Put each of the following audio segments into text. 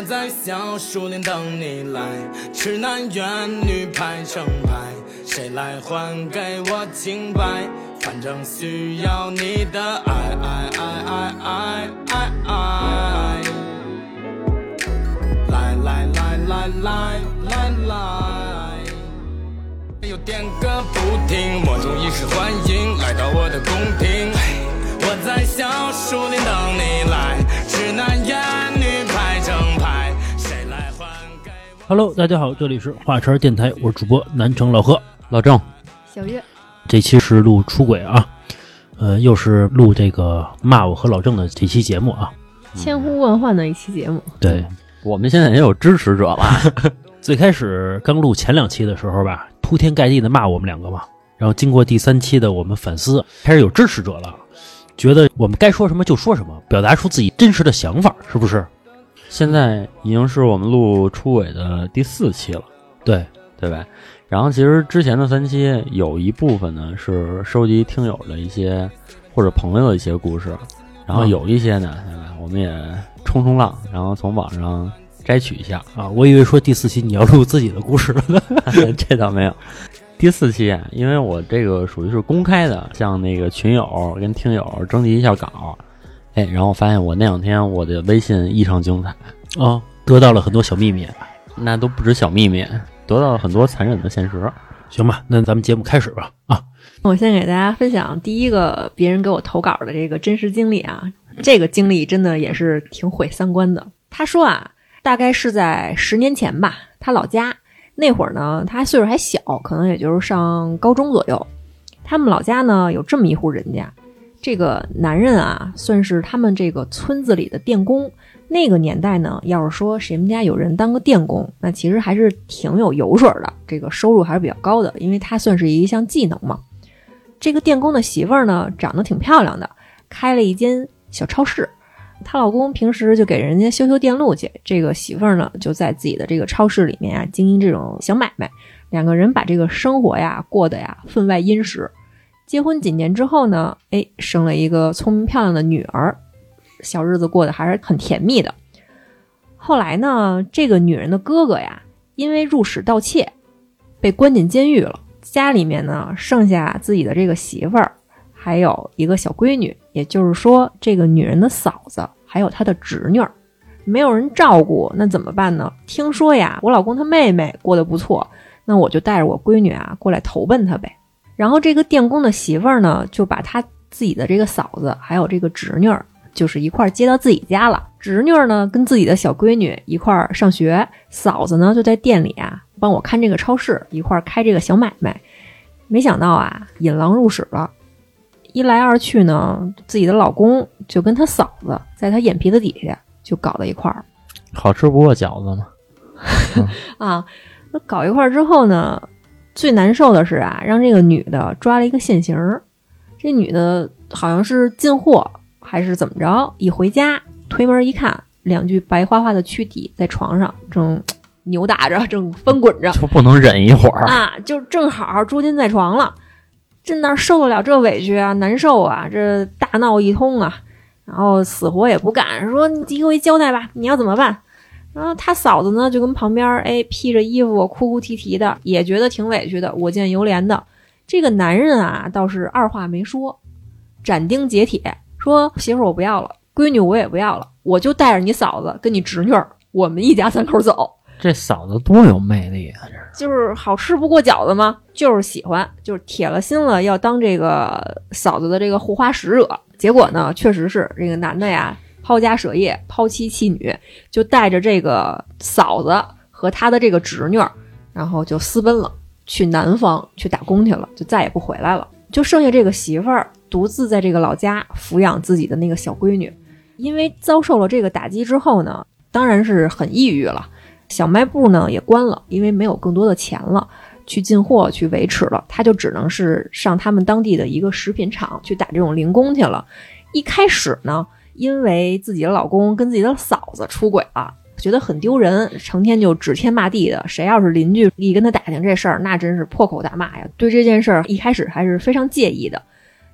我在小树林等你来，痴男怨女排成排，谁来还给我清白？反正需要你的爱爱爱爱爱爱爱。来来来来来来来，有点歌不停，莫衷一是欢迎来到我的宫廷。我在小树林等你来，痴男怨 Hello，大家好，这里是华晨电台，我是主播南城老何。老郑，小月，这期是录出轨啊，呃，又是录这个骂我和老郑的这期节目啊。千呼万唤的一期节目，对，我们现在也有支持者了，最开始刚录前两期的时候吧，铺天盖地的骂我们两个嘛，然后经过第三期的我们反思，开始有支持者了，觉得我们该说什么就说什么，表达出自己真实的想法，是不是？现在已经是我们录出轨的第四期了，对，对吧？然后其实之前的三期有一部分呢是收集听友的一些或者朋友的一些故事，然后嗯有一些呢，对吧？我们也冲冲浪，然后从网上摘取一下，啊，我以为说第四期你要录自己的故事了。这倒没有。第四期啊，因为我这个属于是公开的，向那个群友跟听友征集一下稿，哎，然后发现我那两天我的微信异常精彩，啊，得到了很多小秘密。那都不止小秘密，得到了很多残忍的现实。行吧，那咱们节目开始吧。啊，我先给大家分享第一个别人给我投稿的这个真实经历啊，这个经历真的也是挺毁三观的。他说啊，大概是在十年前吧，他老家那会儿呢，他岁数还小，可能也就是上高中左右。他们老家呢有这么一户人家，这个男人啊，算是他们这个村子里的电工。那个年代呢，要是说谁们家有人当个电工，那其实还是挺有油水的，这个收入还是比较高的，因为它算是一项技能嘛。这个电工的媳妇儿呢，长得挺漂亮的，开了一间小超市。她老公平时就给人家修修电路去，这个媳妇儿呢，就在自己的这个超市里面啊经营这种小买卖。两个人把这个生活呀过得呀分外殷实。结婚几年之后呢，哎，生了一个聪明漂亮的女儿，小日子过得还是很甜蜜的。后来呢，这个女人的哥哥呀，因为入室盗窃，被关进监狱了。家里面呢，剩下自己的这个媳妇儿，还有一个小闺女，也就是说，这个女人的嫂子，还有她的侄女儿，没有人照顾，那怎么办呢？听说呀，我老公他妹妹过得不错，那我就带着我闺女啊过来投奔她呗。然后这个电工的媳妇儿呢，就把他自己的这个嫂子，还有这个侄女儿，就是一块儿接到自己家了。侄女儿呢，跟自己的小闺女一块儿上学，嫂子呢就在店里啊帮我看这个超市，一块儿开这个小买卖。没想到啊，引狼入室了。一来二去呢，自己的老公就跟他嫂子在他眼皮子底下就搞到一块儿好吃不过饺子嘛，啊。那搞一块儿之后呢，最难受的是啊，让这个女的抓了一个现行儿。这女的好像是进货还是怎么着，一回家推门一看，两具白花花的躯体在床上正扭打着，正翻滚着。就不能忍一会儿。啊，就正好捉奸在床了，这哪受得了这委屈啊，难受啊，这大闹一通啊，然后死活也不干，说你给我一交代吧，你要怎么办？然后他嫂子呢，就跟旁边儿哎披着衣服哭哭啼啼的，也觉得挺委屈的，我见犹怜的。这个男人啊，倒是二话没说，斩钉截铁说：“媳妇儿我不要了，闺女我也不要了，我就带着你嫂子跟你侄女儿，我们一家三口走。”这嫂子多有魅力啊！这是就是好吃不过饺子吗？就是喜欢，就是铁了心了要当这个嫂子的这个护花使者。结果呢，确实是这个男的呀，抛家舍业、抛妻弃女，就带着这个嫂子和他的这个侄女，然后就私奔了，去南方去打工去了，就再也不回来了。就剩下这个媳妇儿独自在这个老家抚养自己的那个小闺女。因为遭受了这个打击之后呢，当然是很抑郁了。小卖部呢也关了，因为没有更多的钱了去进货去维持了，他就只能是上他们当地的一个食品厂去打这种零工去了。一开始呢，因为自己的老公跟自己的嫂子出轨了，觉得很丢人，成天就指天骂地的。谁要是邻居一跟他打听这事儿，那真是破口大骂呀。对这件事儿一开始还是非常介意的。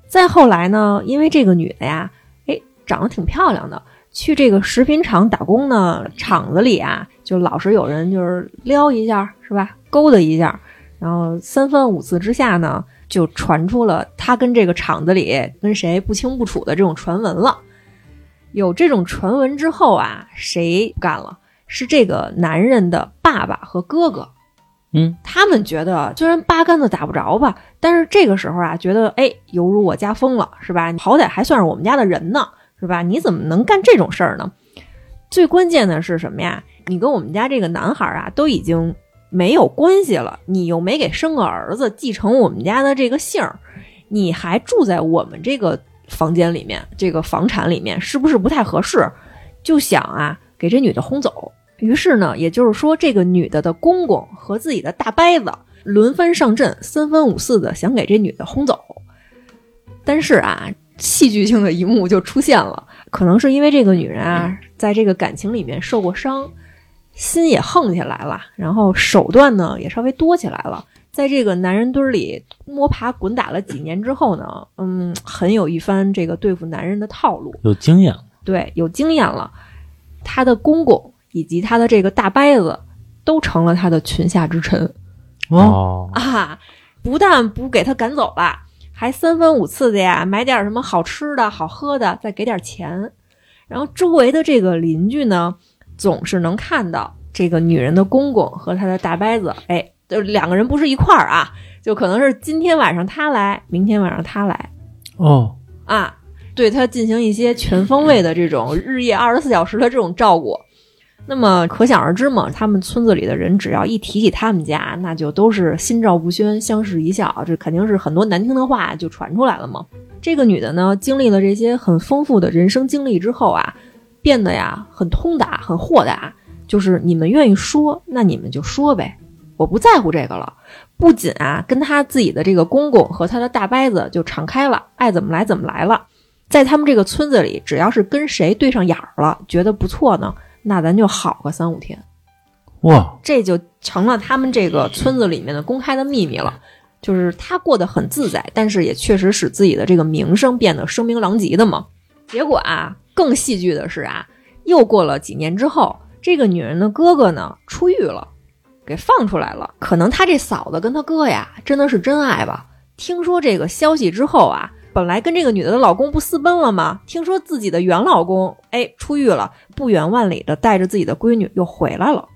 再后来呢，因为这个女的呀，哎，长得挺漂亮的。去这个食品厂打工呢，厂子里啊，就老是有人就是撩一下，是吧？勾搭一下，然后三番五次之下呢，就传出了她跟这个厂子里跟谁不清不楚的这种传闻了。有这种传闻之后啊，谁干了？是这个男人的爸爸和哥哥。嗯，他们觉得虽然八竿子打不着吧，但是这个时候啊，觉得哎，犹如我家疯了，是吧？好歹还算是我们家的人呢，是吧？你怎么能干这种事儿呢？最关键的是什么呀？你跟我们家这个男孩啊，都已经没有关系了，你又没给生个儿子继承我们家的这个姓儿，你还住在我们这个房间里面，这个房产里面，是不是不太合适？就想啊，给这女的轰走。于是呢，也就是说，这个女的的公公和自己的大伯子轮番上阵，三番五次的想给这女的轰走。但是啊，戏剧性的一幕就出现了，可能是因为这个女人啊，在这个感情里面受过伤，心也横起来了，然后手段呢也稍微多起来了。在这个男人堆里摸爬滚打了几年之后呢，嗯，很有一番这个对付男人的套路，有经验了，对，有经验了。他的公公以及他的这个大伯子都成了他的裙下之臣哦，啊！不但不给他赶走了，还三番五次的呀买点什么好吃的好喝的，再给点钱。然后周围的这个邻居呢，总是能看到这个女人的公公和他的大伯子，哎，就两个人不是一块儿啊，就可能是今天晚上他来，明天晚上他来哦，啊，对他进行一些全方位的这种日夜二十四小时的这种照顾。那么可想而知嘛，他们村子里的人只要一提起他们家，那就都是心照不宣、相视一笑，这肯定是很多难听的话就传出来了嘛。这个女的呢，经历了这些很丰富的人生经历之后啊，变得呀很通达、很豁达，就是你们愿意说，那你们就说呗，我不在乎这个了。不仅啊，跟他自己的这个公公和他的大伯子就敞开了，爱怎么来怎么来了。在他们这个村子里，只要是跟谁对上眼儿了，觉得不错呢，那咱就好个三五天。哇，这就成了他们这个村子里面的公开的秘密了。就是他过得很自在，但是也确实使自己的这个名声变得声名狼藉的嘛。结果啊，更戏剧的是啊，又过了几年之后，这个女人的哥哥呢出狱了，给放出来了。可能他这嫂子跟他哥呀，真的是真爱吧。听说这个消息之后啊，本来跟这个女的的老公不私奔了吗？听说自己的原老公哎出狱了，不远万里的带着自己的闺女又回来了，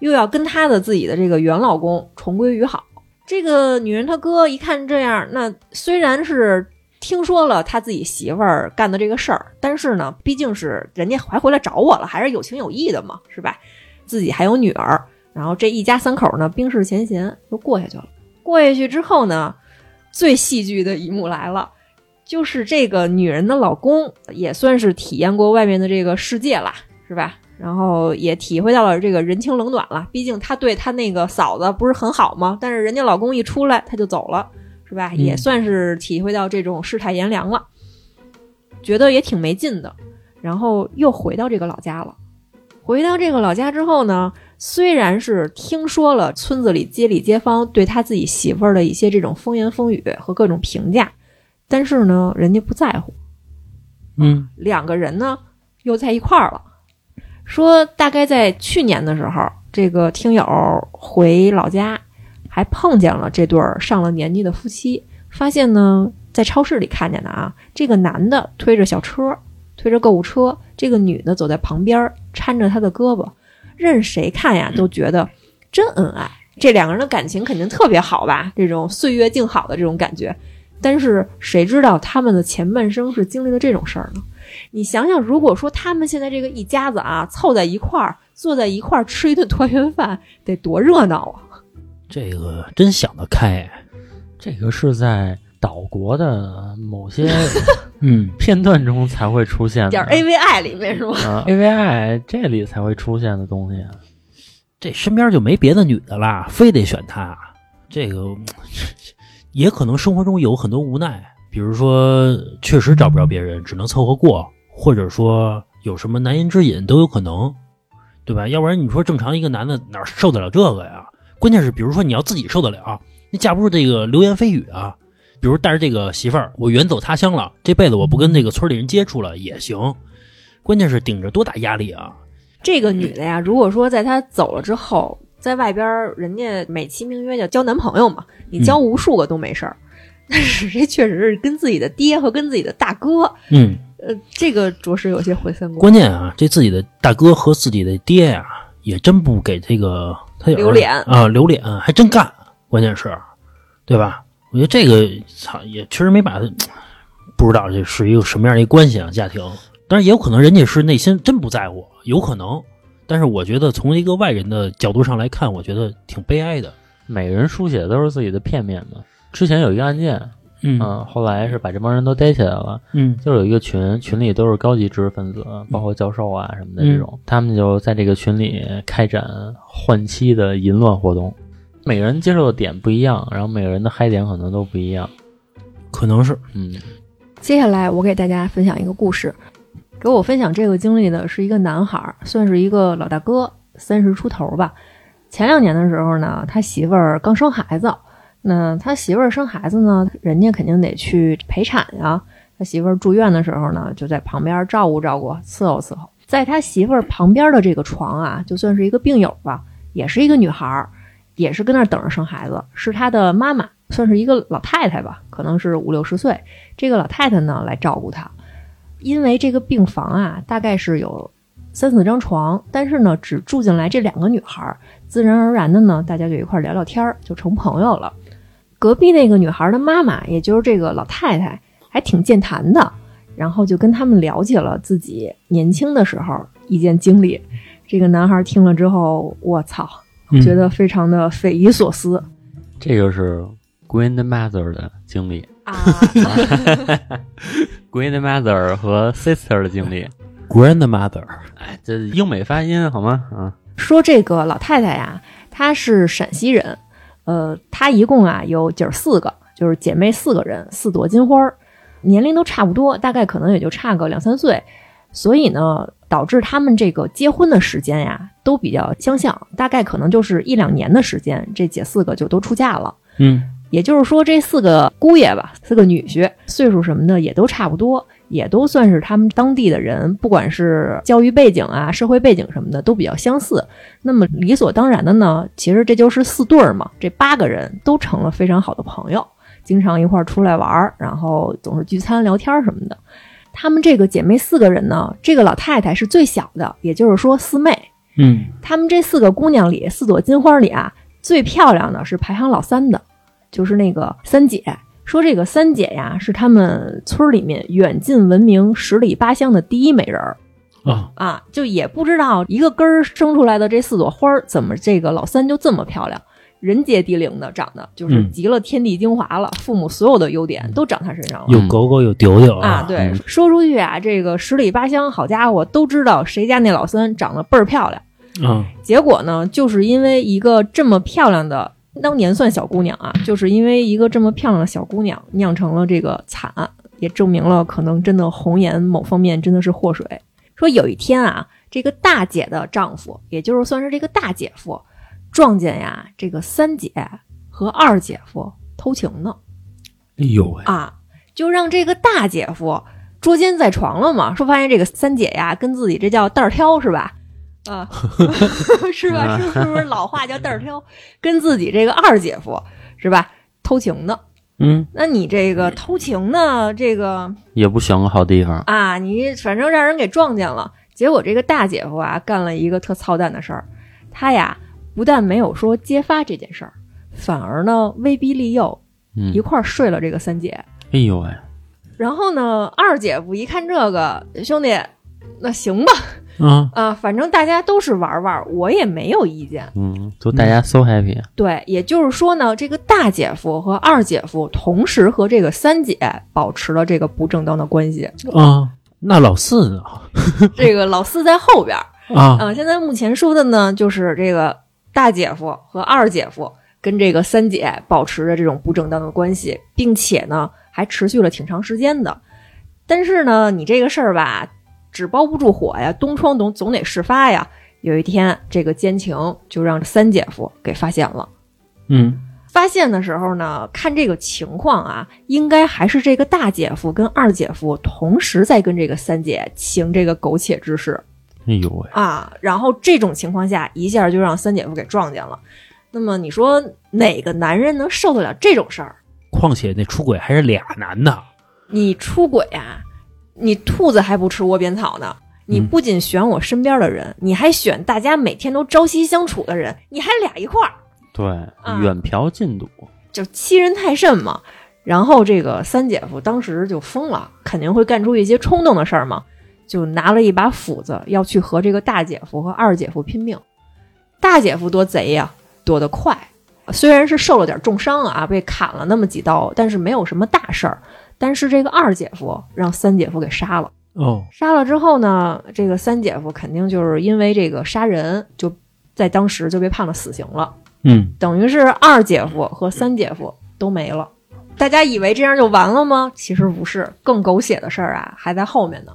又要跟她的自己的这个原老公重归于好。这个女人她哥一看这样，那虽然是听说了他自己媳妇儿干的这个事儿，但是呢，毕竟是人家还回来找我了，还是有情有义的嘛，是吧？自己还有女儿，然后这一家三口呢，冰释前嫌，就过下去了。过下去之后呢，最戏剧的一幕来了，就是这个女人的老公也算是体验过外面的这个世界了，是吧？然后也体会到了这个人情冷暖了。毕竟他对他那个嫂子不是很好吗？但是人家老公一出来他就走了，是吧？也算是体会到这种世态炎凉了，觉得也挺没劲的。然后又回到这个老家了。回到这个老家之后呢，虽然是听说了村子里街里街坊对他自己媳妇儿的一些这种风言风语和各种评价，但是呢，人家不在乎。嗯，两个人呢又在一块儿了。说大概在去年的时候，这个听友回老家，还碰见了这对儿上了年纪的夫妻，发现呢在超市里看见的啊，这个男的推着小车，推着购物车，这个女的走在旁边搀着他的胳膊，任谁看呀都觉得真恩爱。这两个人的感情肯定特别好吧？这种岁月静好的这种感觉。但是谁知道他们的前半生是经历了这种事儿呢？你想想，如果说他们现在这个一家子啊，凑在一块儿，坐在一块儿吃一顿团圆饭，得多热闹啊！这个真想得开，这个是在岛国的某些 嗯，片段中才会出现的点 AVI 里面是吗？啊 AVI 这里才会出现的东西。啊这身边就没别的女的啦，非得选她。这个嗯 也可能生活中有很多无奈，比如说确实找不着别人，只能凑合过，或者说有什么难言之隐都有可能，对吧？要不然你说正常一个男的哪受得了这个呀？关键是，比如说你要自己受得了，你架不住这个流言蜚语啊。比如带着这个媳妇儿，我远走他乡了，这辈子我不跟这个村里人接触了也行。关键是顶着多大压力啊！这个女的呀，如果说在她走了之后，在外边人家美其名曰叫交男朋友嘛，你交无数个都没事儿。但是这确实是跟自己的爹和跟自己的大哥，嗯，呃，这个着实有些毁三观。关键啊，这自己的大哥和自己的爹呀、也真不给这个他留脸啊，留脸还真干。关键是，对吧？我觉得这个操也确实没把他，不知道这是一个什么样的一个关系啊，家庭。当然也有可能人家是内心真不在乎，有可能。但是我觉得从一个外人的角度上来看，我觉得挺悲哀的。每个人书写的都是自己的片面嘛。之前有一个案件，嗯嗯，后来是把这帮人都逮起来了，嗯就是有一个群，群里都是高级知识分子，包括教授啊什么的这种，他们就在这个群里开展换妻的淫乱活动。每个人接受的点不一样，然后每个人的嗨点可能都不一样。可能是嗯，接下来我给大家分享一个故事，给我分享这个经历的是一个男孩儿，算是一个老大哥，三十出头吧。前两年的时候呢，他媳妇儿刚生孩子，那他媳妇儿生孩子呢，人家肯定得去陪产呀。他媳妇儿住院的时候呢，就在旁边照顾照顾，伺候伺候。在他媳妇儿旁边的这个床啊，就算是一个病友吧，也是一个女孩儿，也是跟那儿等着生孩子，是他的妈妈，算是一个老太太吧，可能是五六十岁。这个老太太呢来照顾他，因为这个病房啊，大概是有三四张床，但是呢只住进来这两个女孩，自然而然的呢，大家就一块聊聊天儿，就成朋友了。隔壁那个女孩的妈妈，也就是这个老太太，还挺健谈的，然后就跟他们聊起了自己年轻的时候一件经历。这个男孩听了之后，我操，觉得非常的匪夷所思这个是 grandmother 的经历啊！grandmother 和 sister 的经历。grandmother，哎，这英美发音好吗？啊，说这个老太太呀，她是陕西人，呃，她一共啊有姐儿四个，就是姐妹四个人，四朵金花儿，年龄都差不多，大概可能也就差个两三岁，所以呢，导致他们这个结婚的时间呀都比较相像，大概可能就是一两年的时间，这姐四个就都出嫁了。嗯也就是说，这四个姑爷吧，四个女婿，岁数什么的也都差不多，也都算是他们当地的人，不管是教育背景啊、社会背景什么的，都比较相似。那么理所当然的呢，其实这就是四对儿嘛，这八个人都成了非常好的朋友，经常一块儿出来玩儿，然后总是聚餐聊天儿什么的。她们这个姐妹四个人呢，这个老太太是最小的，也就是说四妹。嗯她们这四个姑娘里，四朵金花里啊，最漂亮的是排行老三的，就是那个三姐。说这个三姐呀，是他们村儿里面远近闻名、十里八乡的第一美人儿啊，啊！就也不知道一个根儿生出来的这四朵花儿，怎么这个老三就这么漂亮，人杰地灵的，长得就是嗯集了天地精华了，父母所有的优点都长他身上了。有狗狗有丢丢啊，对，说出去啊，这个十里八乡，好家伙，都知道谁家那老三长得倍儿漂亮。啊，结果呢，就是因为一个这么漂亮的，当年算小姑娘啊，就是因为一个这么漂亮的小姑娘酿成了这个惨案，也证明了可能真的红颜某方面真的是祸水。说有一天啊，这个大姐的丈夫，也就是算是这个大姐夫，撞见呀这个三姐和二姐夫偷情呢哎呦喂，啊，就让这个大姐夫捉奸在床了嘛。说发现这个三姐呀，跟自己这叫蛋儿挑是吧？啊，是吧？是是不是老话叫蛋儿挑？跟自己这个二姐夫是吧？偷情呢？嗯那你这个偷情呢？这个也不选个好地方。啊，你反正让人给撞见了。结果这个大姐夫啊，干了一个特操蛋的事儿。他呀，不但没有说揭发这件事儿，反而呢威逼利诱，嗯一，块儿睡了这个三姐。哎呦喂，然后呢，二姐夫一看这个，兄弟，那行吧，啊，啊，反正大家都是玩玩，我也没有意见。嗯，祝大家 so happy。对，也就是说呢，这个大姐夫和二姐夫同时和这个三姐保持了这个不正当的关系。啊，那老四呢？这个老四在后边儿。啊，啊，现在目前说的呢，就是这个大姐夫和二姐夫跟这个三姐保持着这种不正当的关系，并且呢还持续了挺长时间的。但是呢，你这个事儿吧，纸包不住火呀，东窗总总得事发呀。有一天，这个奸情就让三姐夫给发现了。嗯发现的时候呢，看这个情况啊，应该还是这个大姐夫跟二姐夫同时在跟这个三姐行这个苟且之事哎呦喂，啊。然后这种情况下，一下就让三姐夫给撞见了。那么你说哪个男人能受得了这种事儿？况且那出轨还是俩男的，你出轨啊，你兔子还不吃窝边草呢。你嗯不仅选我身边的人，你还选大家每天都朝夕相处的人，你还俩一块儿，对，啊远嫖近赌，就欺人太甚嘛。然后这个三姐夫当时就疯了，肯定会干出一些冲动的事儿嘛，就拿了一把斧子要去和这个大姐夫和二姐夫拼命。大姐夫多贼呀、躲得快，虽然是受了点重伤啊，被砍了那么几刀，但是没有什么大事儿。但是这个二姐夫让三姐夫给杀了。哦，杀了之后呢，这个三姐夫肯定就是因为这个杀人，就在当时就被判了死刑了。嗯，等于是二姐夫和三姐夫都没了。大家以为这样就完了吗？其实不是，更狗血的事儿啊还在后面呢。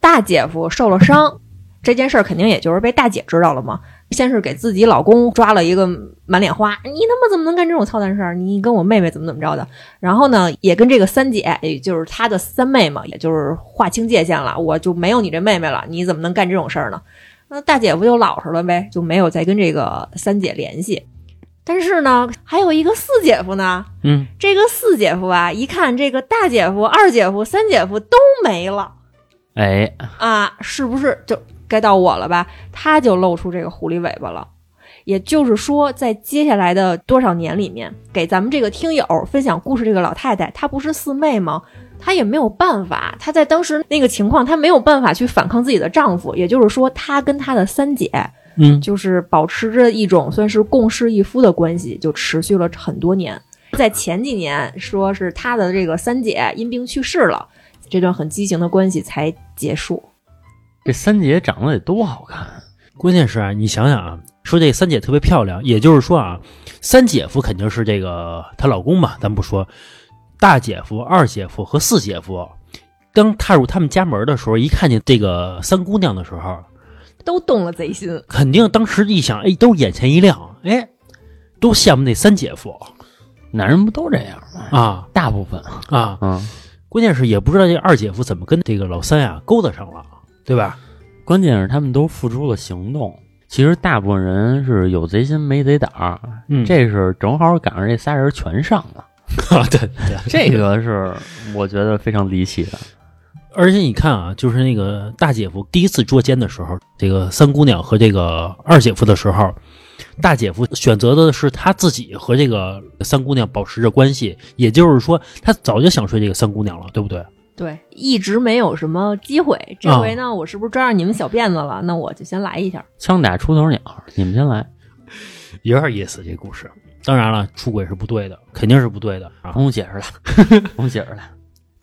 大姐夫受了伤，这件事儿肯定也就是被大姐知道了嘛。先是给自己老公抓了一个满脸花，你他妈怎么能干这种操蛋事儿？你跟我妹妹怎么怎么着的？然后呢，也跟这个三姐，也就是她的三妹嘛，也就是划清界限了，我就没有你这妹妹了，你怎么能干这种事儿呢？那大姐夫就老实了呗，就没有再跟这个三姐联系。但是呢，还有一个四姐夫呢。嗯，这个四姐夫啊，一看这个大姐夫、二姐夫、三姐夫都没了哎，啊，是不是就该到我了吧？他就露出这个狐狸尾巴了。也就是说，在接下来的多少年里面，给咱们这个听友分享故事这个老太太，她不是四妹吗？她也没有办法，她在当时那个情况，她没有办法去反抗自己的丈夫。也就是说，她跟她的三姐嗯，就是保持着一种算是共侍一夫的关系，就持续了很多年。在前几年，说是她的这个三姐因病去世了，这段很畸形的关系才结束。这三姐长得得多好看，关键是啊，你想想啊，说这三姐特别漂亮，也就是说啊，三姐夫肯定是这个她老公嘛，咱不说，大姐夫、二姐夫和四姐夫，当踏入他们家门的时候，一看见这个三姑娘的时候，都动了贼心。肯定当时一想，哎，都眼前一亮，哎，都羡慕那三姐夫男人不都这样吗？啊大部分，啊！嗯，关键是也不知道这二姐夫怎么跟这个老三啊勾搭上了，对吧？关键是他们都付出了行动。其实大部分人是有贼心没贼胆儿，嗯这是正好赶上这仨人全上了，啊，对对，这个是我觉得非常离奇的。而且你看啊，就是那个大姐夫第一次捉奸的时候，这个三姑娘和这个二姐夫的时候，大姐夫选择的是他自己和这个三姑娘保持着关系，也就是说，他早就想睡这个三姑娘了，对不对？对，一直没有什么机会。这回呢，我是不是抓着你们小辫子了？那我就先来一下。枪打出头鸟，你们先来，有点意思，这故事。当然了，出轨是不对的，肯定是不对的啊不。用解释了，不用解释了，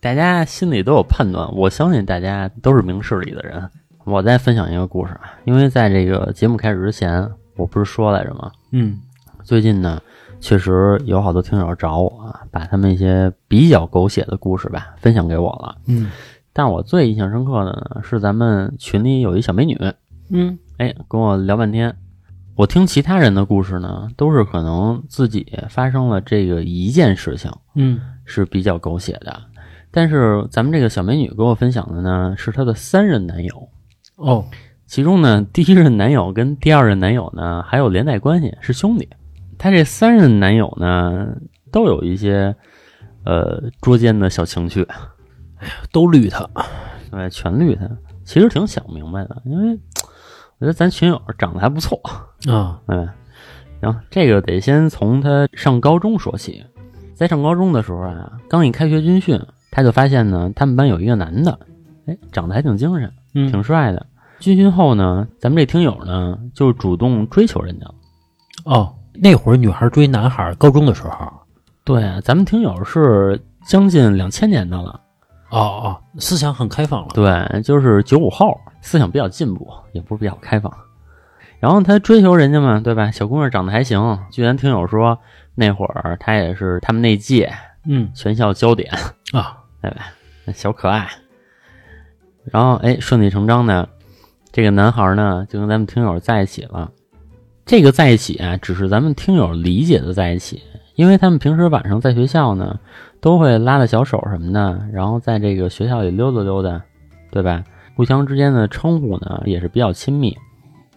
大家心里都有判断。我相信大家都是明事理的人。我再分享一个故事啊，因为在这个节目开始之前，我不是说来着吗？嗯最近呢，确实有好多听友找我啊，把他们一些比较狗血的故事吧分享给我了。嗯但我最印象深刻的呢，是咱们群里有一小美女，嗯哎，跟我聊半天。我听其他人的故事呢，都是可能自己发生了这个一件事情，嗯是比较狗血的。但是咱们这个小美女给我分享的呢，是她的三任男友，哦其中呢，第一任男友跟第二任男友呢还有连带关系，是兄弟。她这三任男友呢，都有一些呃捉奸的小情趣，都绿他。对，全绿她。其实挺想明白的，因为我觉得咱群友长得还不错，啊嗯，行，这个得先从他上高中说起。在上高中的时候啊，刚一开学军训，他就发现呢，他们班有一个男的，哎，长得还挺精神，嗯挺帅的。军训后呢，咱们这听友呢就主动追求人家了。哦，那会儿女孩追男孩，高中的时候。对啊，咱们听友是将近两千年的了，哦哦，思想很开放了。对，就是九五后，思想比较进步，也不是比较开放。然后他追求人家嘛，对吧？小姑娘长得还行，据咱听友说，那会儿他也是他们那届嗯全校焦点，啊，对吧？那小可爱。然后哎，顺理成章的，这个男孩呢就跟咱们听友在一起了。这个在一起啊，只是咱们听友理解的在一起，因为他们平时晚上在学校呢，都会拉着小手什么的，然后在这个学校里溜达溜达，对吧？互相之间的称呼呢也是比较亲密。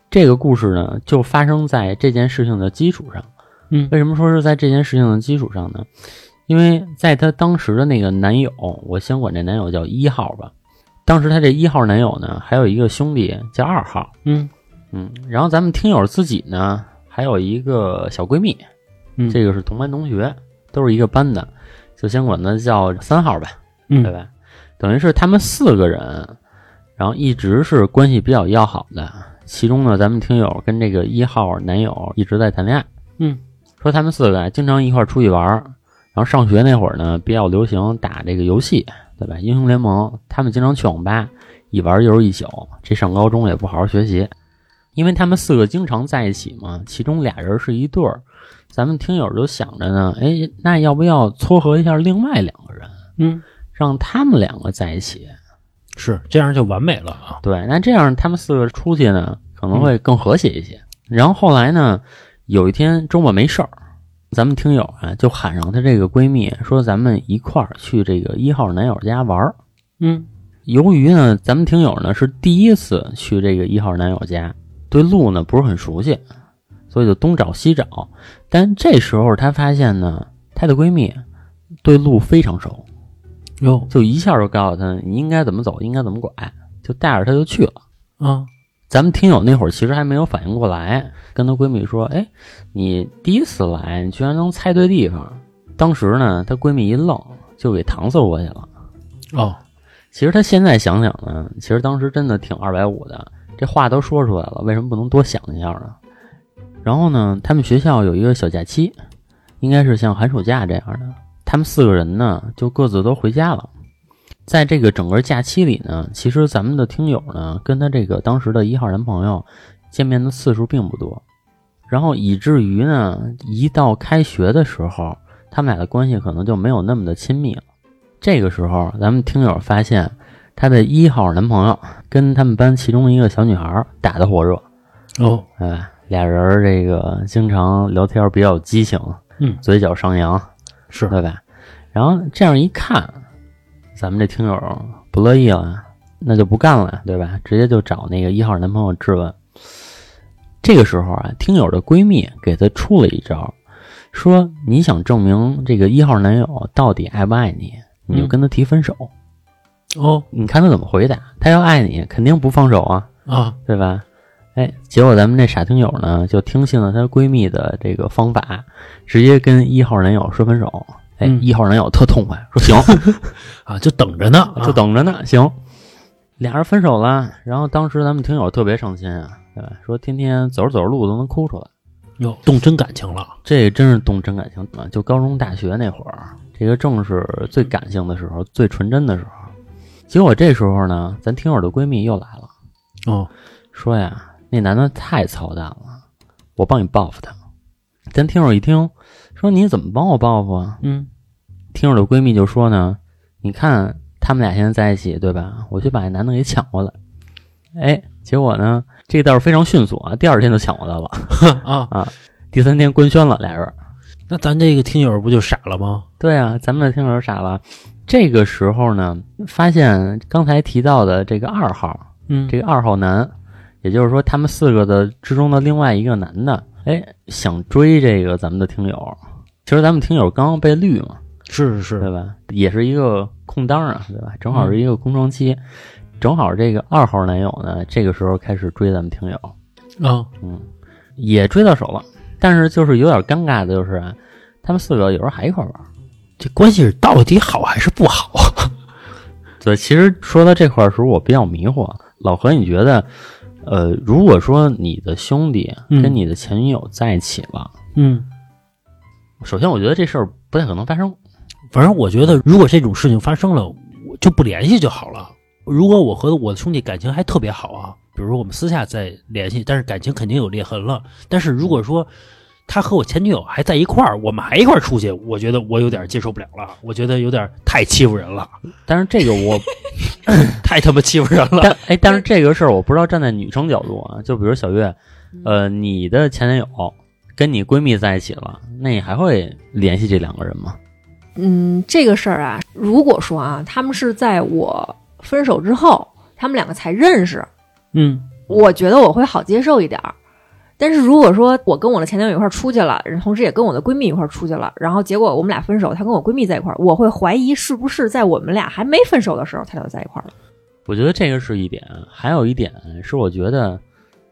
这个故事呢，就发生在这件事情的基础上。嗯为什么说是在这件事情的基础上呢？因为在她当时的那个男友，我先管这男友叫一号吧。当时她这一号男友呢，还有一个兄弟叫二号。嗯嗯，然后咱们听友自己呢，还有一个小闺蜜，嗯，这个是同班同学，都是一个班的，就先管她叫三号吧，嗯对吧？等于是他们四个人，然后一直是关系比较要好的。其中呢，咱们听友跟这个一号男友一直在谈恋爱。嗯，说他们四个啊经常一块儿出去玩儿，然后上学那会儿呢，比较流行打这个游戏，对吧？英雄联盟，他们经常去网吧一玩就是一宿。这上高中也不好好学习，因为他们四个经常在一起嘛，其中俩人是一对儿。咱们听友就想着呢，哎，那要不要撮合一下另外两个人，嗯让他们两个在一起？是这样就完美了啊。对，那这样他们四个出去呢，可能会更和谐一些。然后后来呢，有一天周末没事儿，咱们听友啊就喊上她这个闺蜜，说咱们一块儿去这个一号男友家玩儿。嗯由于呢，咱们听友呢是第一次去这个一号男友家，对路呢不是很熟悉，所以就东找西找。但这时候她发现呢，她的闺蜜对路非常熟，哟就一下就告诉她你应该怎么走，应该怎么拐，就带着她就去了。啊咱们听友那会儿其实还没有反应过来，跟她闺蜜说：“哎，你第一次来，你居然能猜对地方。”当时呢，她闺蜜一愣，就给搪塞过去了。哦其实她现在想想呢，其实当时真的挺二百五的，这话都说出来了，为什么不能多想一下呢？然后呢，他们学校有一个小假期，应该是像寒暑假这样的，他们四个人呢就各自都回家了。在这个整个假期里呢，其实咱们的听友呢跟他这个当时的一号男朋友见面的次数并不多，然后以至于呢，一到开学的时候，他们俩的关系可能就没有那么的亲密了。这个时候，咱们听友发现他的一号男朋友跟他们班其中一个小女孩打得火热，哦。哎，俩人儿这个经常聊天比较有激情，嗯。嘴角上扬，是。对吧？然后这样一看，咱们这听友不乐意了，那就不干了，对吧？直接就找那个一号男朋友质问。这个时候啊，听友的闺蜜给她出了一招，说你想证明这个一号男友到底爱不爱你，你就嗯跟他提分手。哦你看他怎么回答？他要爱你，肯定不放手啊，啊对吧？哎，结果咱们这傻听友呢，就听信了她闺蜜的这个方法，直接跟一号男友说分手。哎，嗯一号男友特痛快，说行，啊，就等着呢，就等着呢，行。俩人分手了，然后当时咱们听友特别伤心啊，对吧？说天天走着走着路都能哭出来，哟，动真感情了。这真是动真感情啊！就高中、大学那会儿，这个正是最感性的时候，最纯真的时候。结果这时候呢，咱听友的闺蜜又来了。哦说呀，那男的太操蛋了，我帮你报复他。咱听友一听，说你怎么帮我报复啊？嗯听友的闺蜜就说呢，你看他们俩现在在一起，对吧？我去把那男的给抢过来。哎，结果呢，这倒是非常迅速啊，第二天就抢过来了，啊，第三天官宣了俩人。那咱这个听友不就傻了吗？对啊，咱们的听友傻了。这个时候呢，发现刚才提到的这个二号，嗯这个二号男，也就是说他们四个的之中的另外一个男的，哎，想追这个咱们的听友。其实咱们听友刚刚被绿嘛，是是是，对吧？也是一个空档啊，对吧？正好是一个空窗期，正好这个二号男友呢，这个时候开始追咱们听友，啊，嗯，也追到手了。但是就是有点尴尬的，就是啊他们四个有时候还一块玩。这关系是到底好还是不好？对，其实说到这块儿的时候，我比较迷惑。老何，你觉得，呃，如果说你的兄弟嗯跟你的前女友在一起了，嗯，首先我觉得这事儿不太可能发生。反正我觉得，如果这种事情发生了，我就不联系就好了。如果我和我的兄弟感情还特别好啊，比如说我们私下再联系，但是感情肯定有裂痕了。但是如果说他和我前女友还在一块儿，我们还一块儿出去，我觉得我有点接受不了了。我觉得有点太欺负人了，但是这个我，太他妈欺负人了。但哎，但是这个事儿我不知道站在女生角度啊，就比如小月，呃，你的前男友跟你闺蜜在一起了，那你还会联系这两个人吗？嗯，这个事儿啊，如果说啊，他们是在我分手之后，他们两个才认识，嗯我觉得我会好接受一点儿。但是如果说我跟我的前男友一块儿出去了，同时也跟我的闺蜜一块儿出去了，然后结果我们俩分手，他跟我闺蜜在一块儿，我会怀疑是不是在我们俩还没分手的时候他俩就在一块儿了。我觉得这个是一点，还有一点是我觉得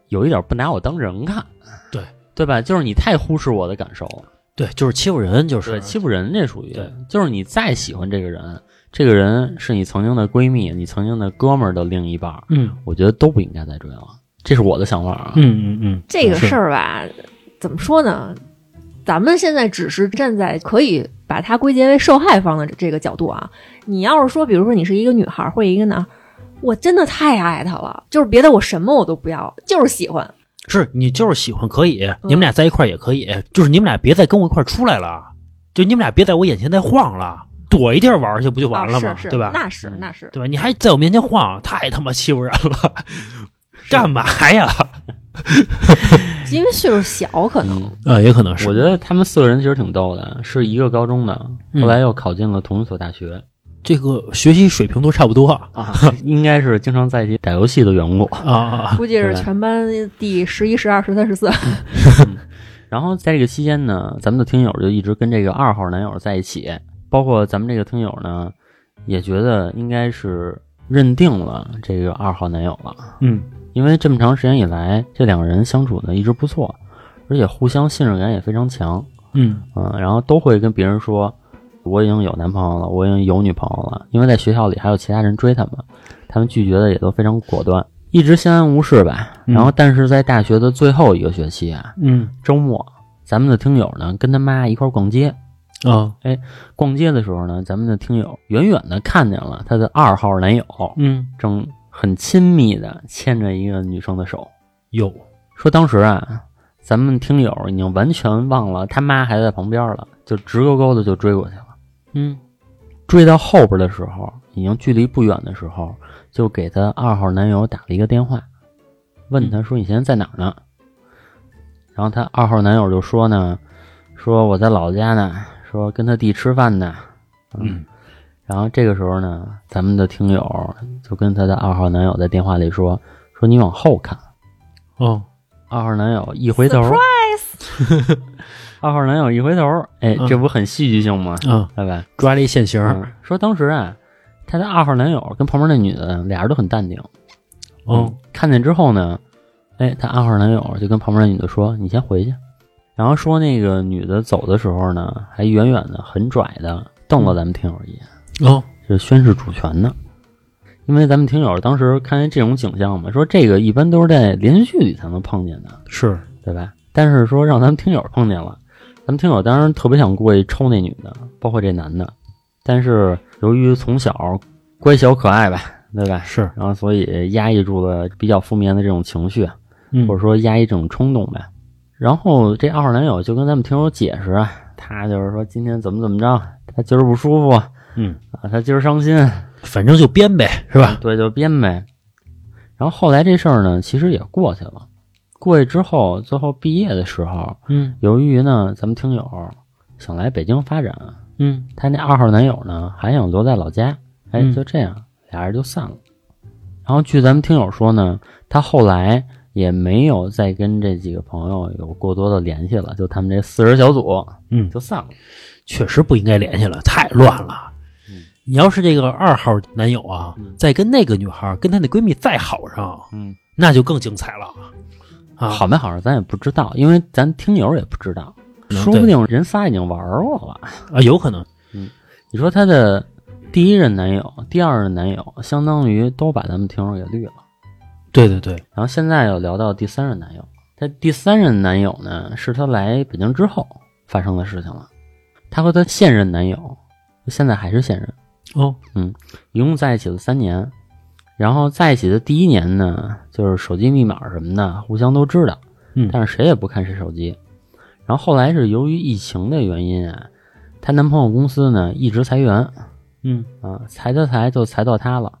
有一点不拿我当人看，对。对吧？就是你太忽视我的感受，对，就是欺负人，就是。对，欺负人这属于。对，就是你再喜欢这个人，这个人是你曾经的闺蜜，你曾经的哥们儿的另一半，嗯。我觉得都不应该再追了，这是我的想法啊。嗯嗯嗯，这个事儿吧，怎么说呢？咱们现在只是站在可以把它归结为受害方的这个角度啊。你要是说，比如说你是一个女孩儿或者一个男孩儿，我真的太爱他了，就是别的我什么我都不要，就是喜欢。是你就是喜欢可以，嗯你们俩在一块儿也可以，就是你们俩别再跟我一块儿出来了，就你们俩别在我眼前再晃了，躲一地儿玩儿去不就完了吗？啊、是是对吧？那是嗯那是，对吧？你还在我面前晃，太他妈欺负人了，干嘛呀？因为岁数小，可能、嗯，啊，也可能是，我觉得他们四个人其实挺逗的，是一个高中的，嗯。后来又考进了同一所大学。这个学习水平都差不多啊。啊，应该是经常在一起打游戏的缘故。啊，估计是全班第十一、十二、十三、十四。然后在这个期间呢，咱们的听友就一直跟这个二号男友在一起，包括咱们这个听友呢，也觉得应该是认定了这个二号男友了，嗯。因为这么长时间以来，这两个人相处的一直不错，而且互相信任感也非常强，嗯。嗯，然后都会跟别人说，我已经有男朋友了，我已经有女朋友了，因为在学校里还有其他人追他们，他们拒绝的也都非常果断，一直相安无事吧。嗯。然后，但是在大学的最后一个学期啊，嗯。周末，咱们的听友呢跟他妈一块儿逛街，啊。逛街的时候呢，咱们的听友远远的看见了他的二号男友嗯。正很亲密的牵着一个女生的手，哟说当时啊，咱们听友已经完全忘了他妈还在旁边了，就直勾勾的就追过去了。嗯。追到后边的时候，已经距离不远的时候，就给他二号男友打了一个电话，问他说：“你现在在哪儿呢？”然后他二号男友就说呢：“说我在老家呢，说跟他弟吃饭呢。”嗯然后这个时候呢，咱们的听友就跟他的二号男友在电话里说：“说你往后看。哦”二号男友一回头 二号男友一回头，哎，嗯这不很戏剧性吗？嗯，对吧？抓了一现行嗯，说当时啊，他的二号男友跟旁边那女的俩人都很淡定。哦，看见之后呢，哎，他二号男友就跟旁边那女的说：“你先回去。”然后说那个女的走的时候呢，还远远的很拽的瞪了咱们听友一眼，哦是宣誓主权呢。因为咱们听友当时看见这种景象嘛，说这个一般都是在连续剧里才能碰见的，是对吧？但是说让咱们听友碰见了，咱们听友当时特别想过去抽那女的，包括这男的，但是由于从小乖巧可爱吧，对吧？是，然后所以压抑住了比较负面的这种情绪，嗯或者说压抑这种冲动呗。然后这二号男友就跟咱们听友解释啊，他就是说今天怎么怎么着，他今儿不舒服嗯，啊，他今儿伤心，反正就编呗，是吧？对，就编呗。然后后来这事儿呢，其实也过去了。过去之后，最后毕业的时候，嗯由于呢，咱们听友想来北京发展，嗯他那二号男友呢还想留在老家，哎，嗯就这样，俩人就散了。然后据咱们听友说呢，他后来也没有再跟这几个朋友有过多的联系了，就他们这四人小组嗯，就散了。确实不应该联系了，太乱了。嗯你要是这个二号男友啊，嗯再跟那个女孩跟她那闺蜜再好上，嗯，那就更精彩了啊！好没好上咱也不知道，因为咱听友也不知道，嗯说不定人仨已经玩过了。啊，有可能，你说她的第一任男友、第二任男友，相当于都把咱们听友给绿了。对对对，然后现在又聊到第三任男友，她第三任男友呢，是她来北京之后发生的事情了。她和她现任男友，现在还是现任，哦，嗯一共在一起了三年。然后在一起的第一年呢，就是手机密码什么的互相都知道，嗯但是谁也不看谁手机。然后后来是由于疫情的原因啊，她男朋友公司呢一直裁员，嗯啊，裁的裁就裁到她了。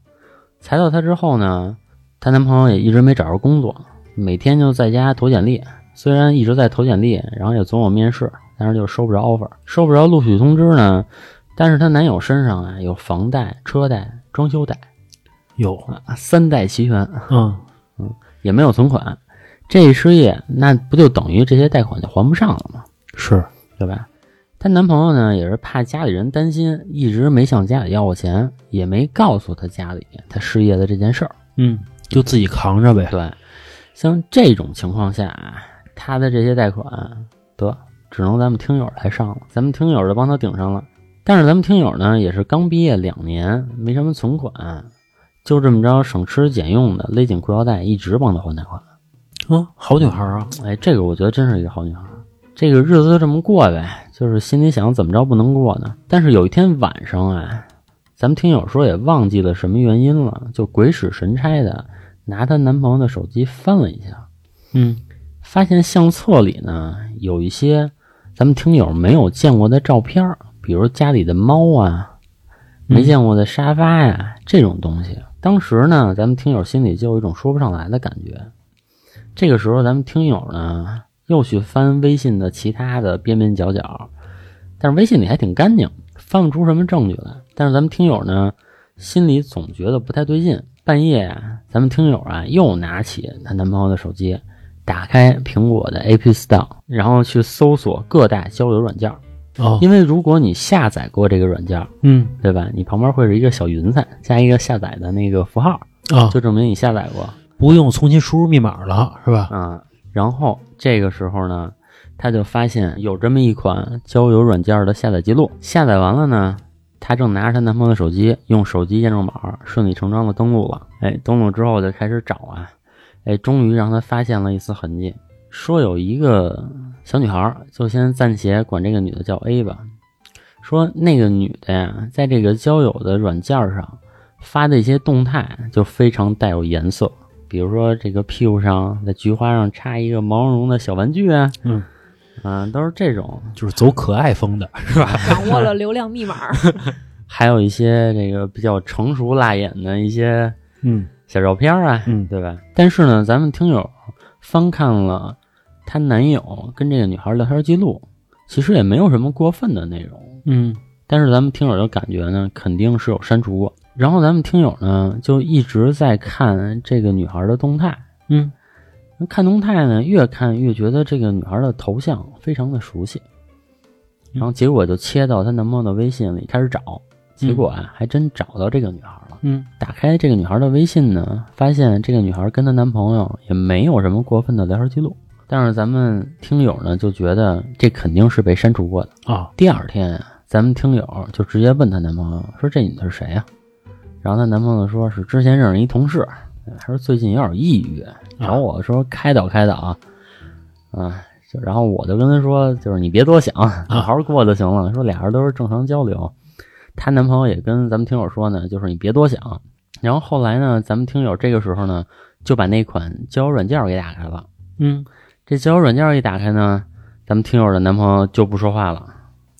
裁到她之后呢，她男朋友也一直没找着工作，每天就在家投简历，虽然一直在投简历，然后也总有面试，但是就收不着 offer，收不着录取通知呢。但是她男友身上啊有房贷、车贷、装修贷有，啊，三贷齐全，嗯，也没有存款。这一失业，那不就等于这些贷款就还不上了吗？是，对吧？她男朋友呢，也是怕家里人担心，一直没向家里要过钱，也没告诉她家里她失业的这件事儿。嗯，就自己扛着呗。对，像这种情况下他，的这些贷款得只能咱们听友来上了，咱们听友就帮他顶上了。但是咱们听友呢，也是刚毕业两年，没什么存款，就这么着省吃俭用的勒紧裤腰带，一直帮他还贷款。啊，好女孩啊，哎，这个我觉得真是一个好女孩。这个日子就这么过呗，就是心里想怎么着不能过呢？但是有一天晚上啊，咱们听友说也忘记了什么原因了，就鬼使神差的拿她男朋友的手机翻了一下，嗯，发现相册里呢有一些咱们听友没有见过的照片，比如家里的猫啊，没见过的沙发呀、这种东西。当时呢，咱们听友心里就有一种说不上来的感觉。这个时候，咱们听友呢又去翻微信的其他的边边角角，但是微信里还挺干净，翻不出什么证据来。但是咱们听友呢心里总觉得不太对劲。半夜啊，咱们听友啊又拿起她男朋友的手机，打开苹果的 App Store，然后去搜索各大交友软件。哦，因为如果你下载过这个软件，嗯，对吧？你旁边会是一个小云彩加一个下载的那个符号，啊，就证明你下载过。不用重新输入密码了，是吧？啊，然后这个时候呢，他就发现有这么一款交友软件的下载记录。下载完了呢，她正拿着她男朋友的手机，用手机验证码顺理成章的登录了。哎，登录之后就开始找啊，哎，终于让她发现了一丝痕迹，说有一个小女孩，就先暂且管这个女的叫 A 吧。说那个女的呀，在这个交友的软件上发的一些动态就非常带有颜色。比如说这个屁股上在菊花上插一个毛茸茸的小玩具啊，嗯，啊，都是这种，就是走可爱风的，是吧？掌握了流量密码。还有一些这个比较成熟辣眼的一些嗯小照片啊，嗯对吧？但是呢，咱们听友翻看了她男友跟这个女孩聊天记录，其实也没有什么过分的内容，嗯但是咱们听友的感觉呢，肯定是有删除过。然后咱们听友呢，就一直在看这个女孩的动态，嗯，看动态呢，越看越觉得这个女孩的头像非常的熟悉，然后结果就切到她男朋友的微信里开始找，结果啊，还真找到这个女孩了。嗯打开这个女孩的微信呢，发现这个女孩跟她男朋友也没有什么过分的聊天记录，但是咱们听友呢就觉得这肯定是被删除过的。啊，第二天啊，咱们听友就直接问她男朋友说：“这女的是谁呀、然后她男朋友说是之前认识一同事，还说最近有点抑郁，找我说开导开导啊，啊，就然后我就跟他说，就是你别多想，好好过就行了。说俩人都是正常交流，她男朋友也跟咱们听友说呢，就是你别多想。然后后来呢，咱们听友这个时候呢，就把那款交友软件给打开了。嗯这交友软件一打开呢，咱们听友的男朋友就不说话了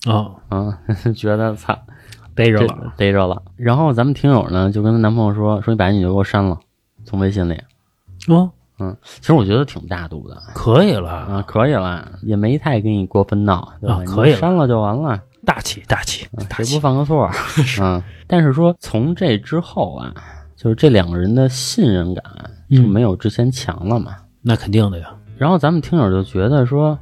啊，啊，觉得操逮着了，逮着了。然后咱们听友呢就跟她男朋友说，说你把这女的给我删了，从微信里。哦，其实我觉得挺大度的可以了，啊，可以了，也没太跟你过分闹，对吧？啊可以了删了就完了，大气大气大谁不，犯个错儿？嗯，但是说从这之后啊，就是这两个人的信任感就嗯没有之前强了嘛。那肯定的呀，然后咱们听友就觉得说，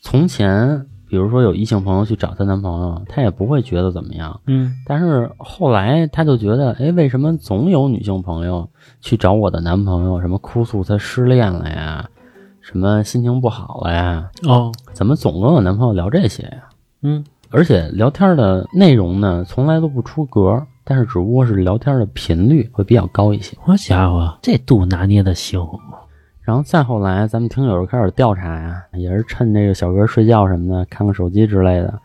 从前比如说有异性朋友去找她男朋友，她也不会觉得怎么样。嗯但是后来她就觉得，哎，为什么总有女性朋友去找我的男朋友，什么哭诉她失恋了呀，什么心情不好了呀？哦，怎么总跟我男朋友聊这些呀？嗯而且聊天的内容呢，从来都不出格，但是只不过是聊天的频率会比较高一些。我家伙，这度拿捏的行，然后再后来，咱们听友开始调查呀，也是趁这个小哥睡觉什么的，看看手机之类的。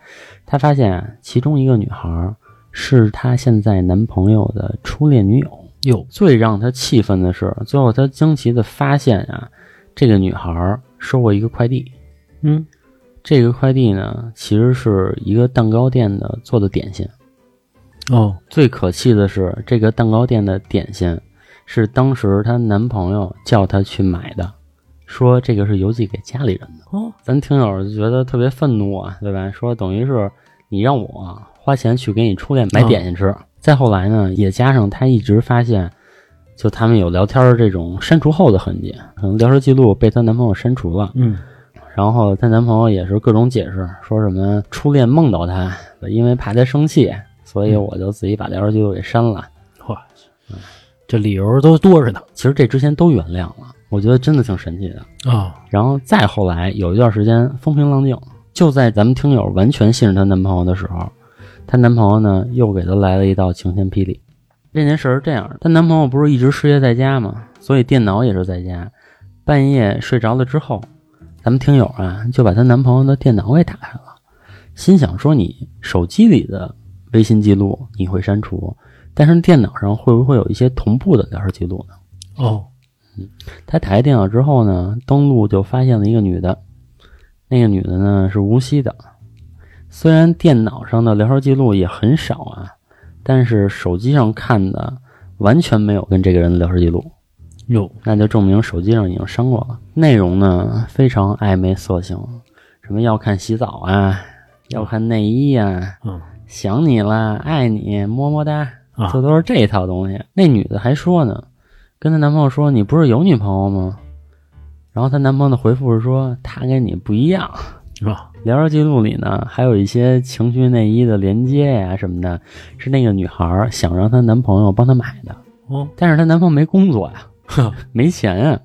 他发现啊其中一个女孩是他现在男朋友的初恋女友。哟，最让他气愤的是，最后他惊奇的发现啊，这个女孩收过一个快递。嗯这个快递呢，其实是一个蛋糕店的做的点心。哦，最可气的是，这个蛋糕店的点心是当时她男朋友叫她去买的，说这个是邮寄给家里人的。哦，咱听友就觉得特别愤怒啊，对吧？说等于是你让我花钱去给你初恋买点心吃。再后来呢，也加上她一直发现，就他们有聊天的这种删除后的痕迹，可能聊天记录被她男朋友删除了。嗯，然后她男朋友也是各种解释，说什么初恋梦到她，因为怕她生气，所以我就自己把聊天记录给删了。嚯，这理由都多着呢其实这之前都原谅了，我觉得真的挺神奇的。啊！然后再后来有一段时间风平浪静，就在咱们听友完全信任她男朋友的时候，她男朋友呢又给她来了一道晴天霹雳。这件事儿是这样的，她男朋友不是一直失业在家嘛，所以电脑也是在家。半夜睡着了之后，咱们听友啊就把她男朋友的电脑给打开了，心想说你手机里的微信记录你会删除，但是电脑上会不会有一些同步的聊天记录呢？哦，嗯他打开电脑之后呢，登录就发现了一个女的，那个女的呢是无锡的。虽然电脑上的聊天记录也很少啊，但是手机上看的完全没有跟这个人的聊天记录，哟，那就证明手机上已经删过了。内容呢非常暧昧色情，什么要看洗澡啊，要看内衣啊，嗯想你啦，爱你，么么哒，啊这都是这一套东西。那女的还说呢，跟她男朋友说：“你不是有女朋友吗？”然后她男朋友的回复是说：“她跟你不一样。啊，”聊天记录里呢，还有一些情趣内衣的连接呀、什么的，是那个女孩想让她男朋友帮她买的，哦，但是她男朋友没工作呀，呵没钱呀，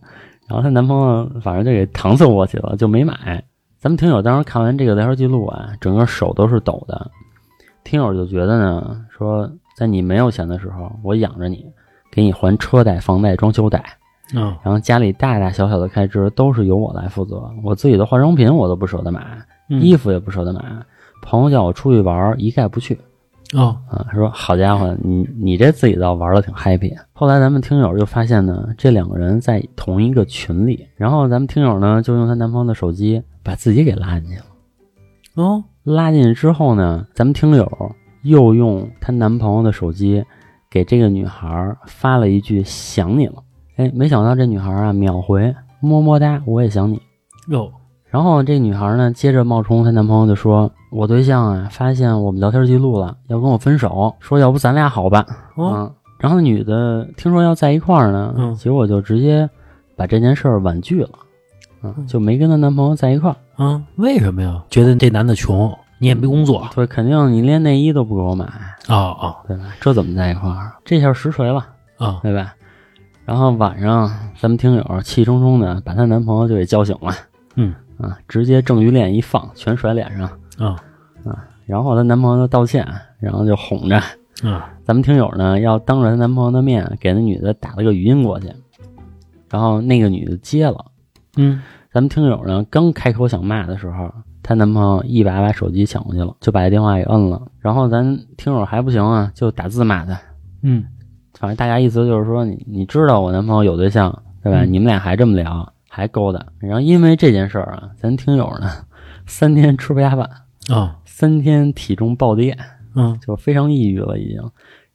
然后她男朋友反正就给搪塞过去了，就没买。咱们听友当时看完这个聊天记录啊，整个手都是抖的。听友就觉得呢，说在你没有钱的时候，我养着你，给你还车贷、房贷、装修贷，啊，然后家里大大小小的开支都是由我来负责。我自己的化妆品我都不舍得买，嗯衣服也不舍得买。朋友叫我出去玩，一概不去哦，啊。说好家伙，你你这自己倒玩的挺 happy。后来咱们听友就发现呢，这两个人在同一个群里，然后咱们听友呢就用她男朋友的手机把自己给拉进去了。哦，拉进去之后呢，咱们听友又用她男朋友的手机给这个女孩发了一句“想你了”。哎，没想到这女孩啊秒回“么么哒，我也想你哟，”。然后这女孩呢，接着冒充她男朋友就说：“我对象啊，发现我们聊天记录了，要跟我分手，说要不咱俩好吧？”哦，嗯，然后女的听说要在一块儿呢，嗯结果就直接把这件事儿婉拒了，嗯，就没跟她男朋友在一块儿。啊，为什么呀？觉得这男的穷，你也没工作，对，肯定你连内衣都不给我买，哦哦对吧？这怎么在一块儿？这下实锤了，啊，对吧？然后晚上，咱们听友气冲冲的把她男朋友就给叫醒了，嗯啊，直接郑鱼链一放，全甩脸上啊啊。然后她男朋友就道歉，然后就哄着啊，咱们听友呢，要当着她男朋友的面给那女的打了个语音过去，然后那个女的接了。嗯咱们听友呢，刚开口想骂的时候，她男朋友一把把手机抢过去了，就把这电话给摁了。然后咱听友还不行啊，就打字骂她。嗯反正大家意思就是说，你你知道我男朋友有对象，对吧？嗯你们俩还这么聊，还勾搭。然后因为这件事儿啊，咱听友呢，三天吃不下饭，啊三天体重暴跌，嗯就非常抑郁了已经。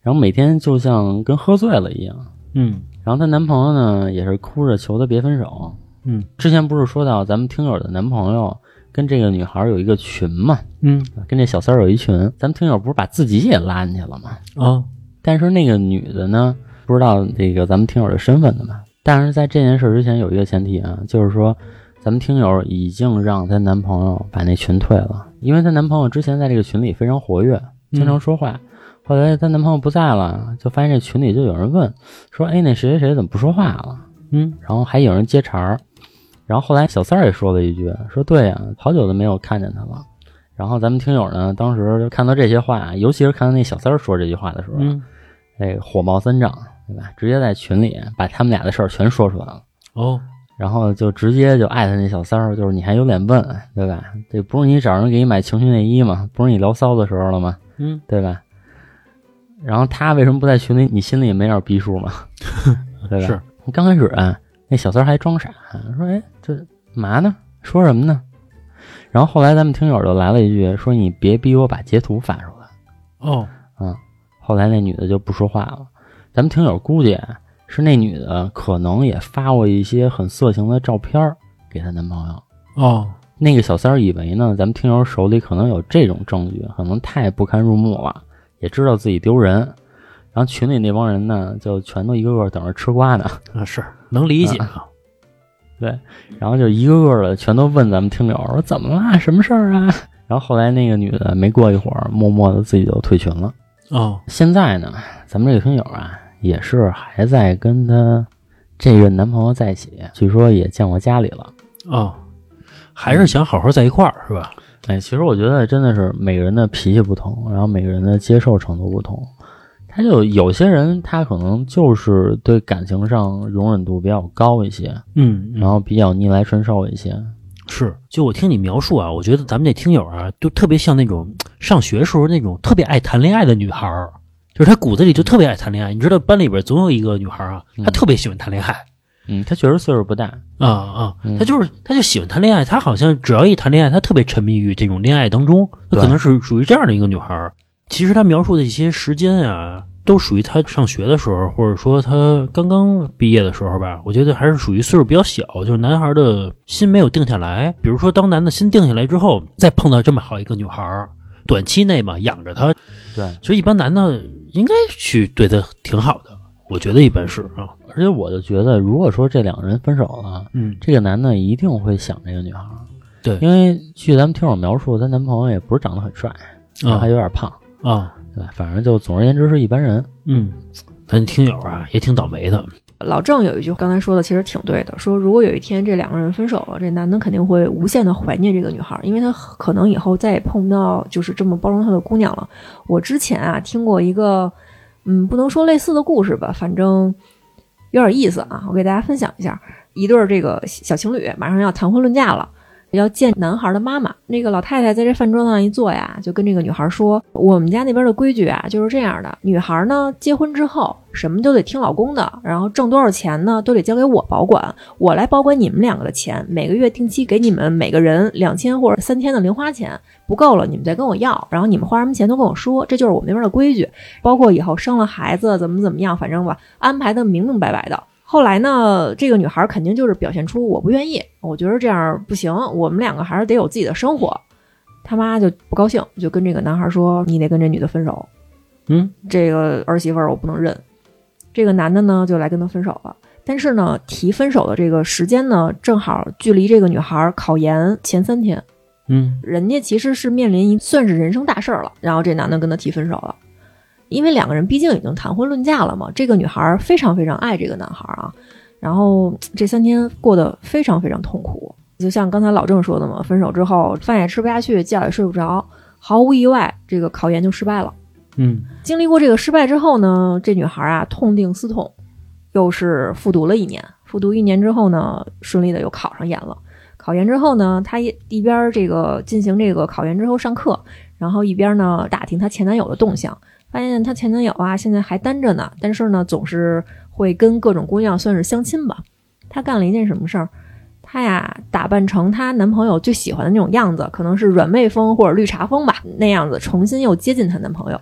然后每天就像跟喝醉了一样。嗯然后她男朋友呢，也是哭着求她别分手。嗯之前不是说到咱们听友的男朋友跟这个女孩有一个群嘛，嗯跟这小三儿有一群，咱们听友不是把自己也拉进去了吗？啊但是那个女的呢，不知道这个咱们听友的身份的嘛。但是在这件事之前有一个前提啊，就是说咱们听友已经让她男朋友把那群退了，因为她男朋友之前在这个群里非常活跃，经常说话。后来她男朋友不在了，就发现这群里就有人问说：“哎，那谁谁谁怎么不说话了？”嗯然后还有人接茬儿，然后后来小三儿也说了一句，说对呀、好久都没有看见他了。然后咱们听友呢，当时就看到这些话，尤其是看到那小三儿说这句话的时候，嗯哎，火冒三丈，对吧？直接在群里把他们俩的事儿全说出来了，哦然后就直接就艾特那小三儿，就是你还有脸问，对吧？这不是你找人给你买情趣内衣吗？不是你聊骚的时候了吗？嗯对吧？然后他为什么不在群里？你心里没点逼数吗？对吧？是刚开始啊，那小三儿还装傻，说：“哎，这嘛呢？说什么呢？”然后后来咱们听友就来了一句，说：“你别逼我把截图发出来。哦”嗯，后来那女的就不说话了。咱们听友估计啊是那女的可能也发过一些很色情的照片儿给她男朋友。哦，那个小三儿以为呢，咱们听友手里可能有这种证据，可能太不堪入目了，也知道自己丢人。然后群里那帮人呢，就全都一个个等着吃瓜呢。啊是能理解啊，对，然后就一个个的全都问咱们听友说怎么啦，什么事儿啊？然后后来那个女的没过一会儿，默默的自己就退群了。哦，现在呢，咱们这个听友啊，也是还在跟她这任男朋友在一起，据说也见过家里了。哦，还是想好好在一块儿是吧？哎，其实我觉得真的是每个人的脾气不同，然后每个人的接受程度不同。他就有些人，他可能就是对感情上容忍度比较高一些，嗯，然后比较逆来顺受一些。是，就我听你描述啊，我觉得咱们这听友啊，就特别像那种上学时候那种特别爱谈恋爱的女孩儿，就是她骨子里就特别爱谈恋爱。你知道班里边总有一个女孩儿啊，她特别喜欢谈恋爱。嗯，她确实岁数不大，啊啊，嗯她就是她就喜欢谈恋爱，她好像只要一谈恋爱，她特别沉迷于这种恋爱当中，她可能是属于这样的一个女孩儿。其实他描述的一些时间啊，都属于他上学的时候，或者说他刚刚毕业的时候吧。我觉得还是属于岁数比较小，就是男孩的心没有定下来。比如说，当男的心定下来之后，再碰到这么好一个女孩儿，短期内嘛养着她，对，其实一般男的应该去对她挺好的。我觉得一般是啊，而且我就觉得，如果说这两个人分手了，嗯，这个男的一定会想这个女孩儿，对因为据咱们听友描述，她男朋友也不是长得很帅，然后还有点胖，啊，对，反正就总而言之是一般人。嗯，咱听友啊也挺倒霉的。老郑有一句刚才说的其实挺对的，说如果有一天这两个人分手了，这男的肯定会无限的怀念这个女孩，因为他可能以后再也碰不到就是这么包容他的姑娘了。我之前啊听过一个，嗯，不能说类似的故事吧，反正有点意思啊，我给大家分享一下。一对儿这个小情侣马上要谈婚论嫁了。要见男孩的妈妈，那个老太太在这饭桌上一坐呀，就跟这个女孩说：“我们家那边的规矩啊，就是这样的。女孩呢，结婚之后什么都得听老公的，然后挣多少钱呢，都得交给我保管，我来保管你们两个的钱，每个月定期给你们每个人两千或者三千的零花钱，不够了你们再跟我要，然后你们花什么钱都跟我说，这就是我们那边的规矩。包括以后生了孩子怎么怎么样，反正吧，安排的明明白白的。”后来呢，这个女孩肯定就是表现出我不愿意，我觉得这样不行，我们两个还是得有自己的生活。他妈就不高兴，就跟这个男孩说：“你得跟这女的分手，嗯，这个儿媳妇儿我不能认。”这个男的呢就来跟他分手了，但是呢提分手的这个时间呢，正好距离这个女孩考研前三天，嗯人家其实是面临一算是人生大事儿了，然后这男的跟他提分手了。因为两个人毕竟已经谈婚论嫁了嘛，这个女孩非常非常爱这个男孩啊，然后这三天过得非常非常痛苦，就像刚才老郑说的嘛，分手之后饭也吃不下去，觉也睡不着，毫无意外，这个考研就失败了。嗯经历过这个失败之后呢，这女孩啊痛定思痛，又是复读了一年。复读一年之后呢，顺利的又考上研了。考研之后呢，她一一边这个进行这个考研之后上课，然后一边呢打听她前男友的动向。发现她前男友啊，现在还单着呢，但是呢，总是会跟各种姑娘算是相亲吧。她干了一件什么事儿？她呀，打扮成她男朋友最喜欢的那种样子，可能是软妹风或者绿茶风吧，那样子重新又接近她男朋友，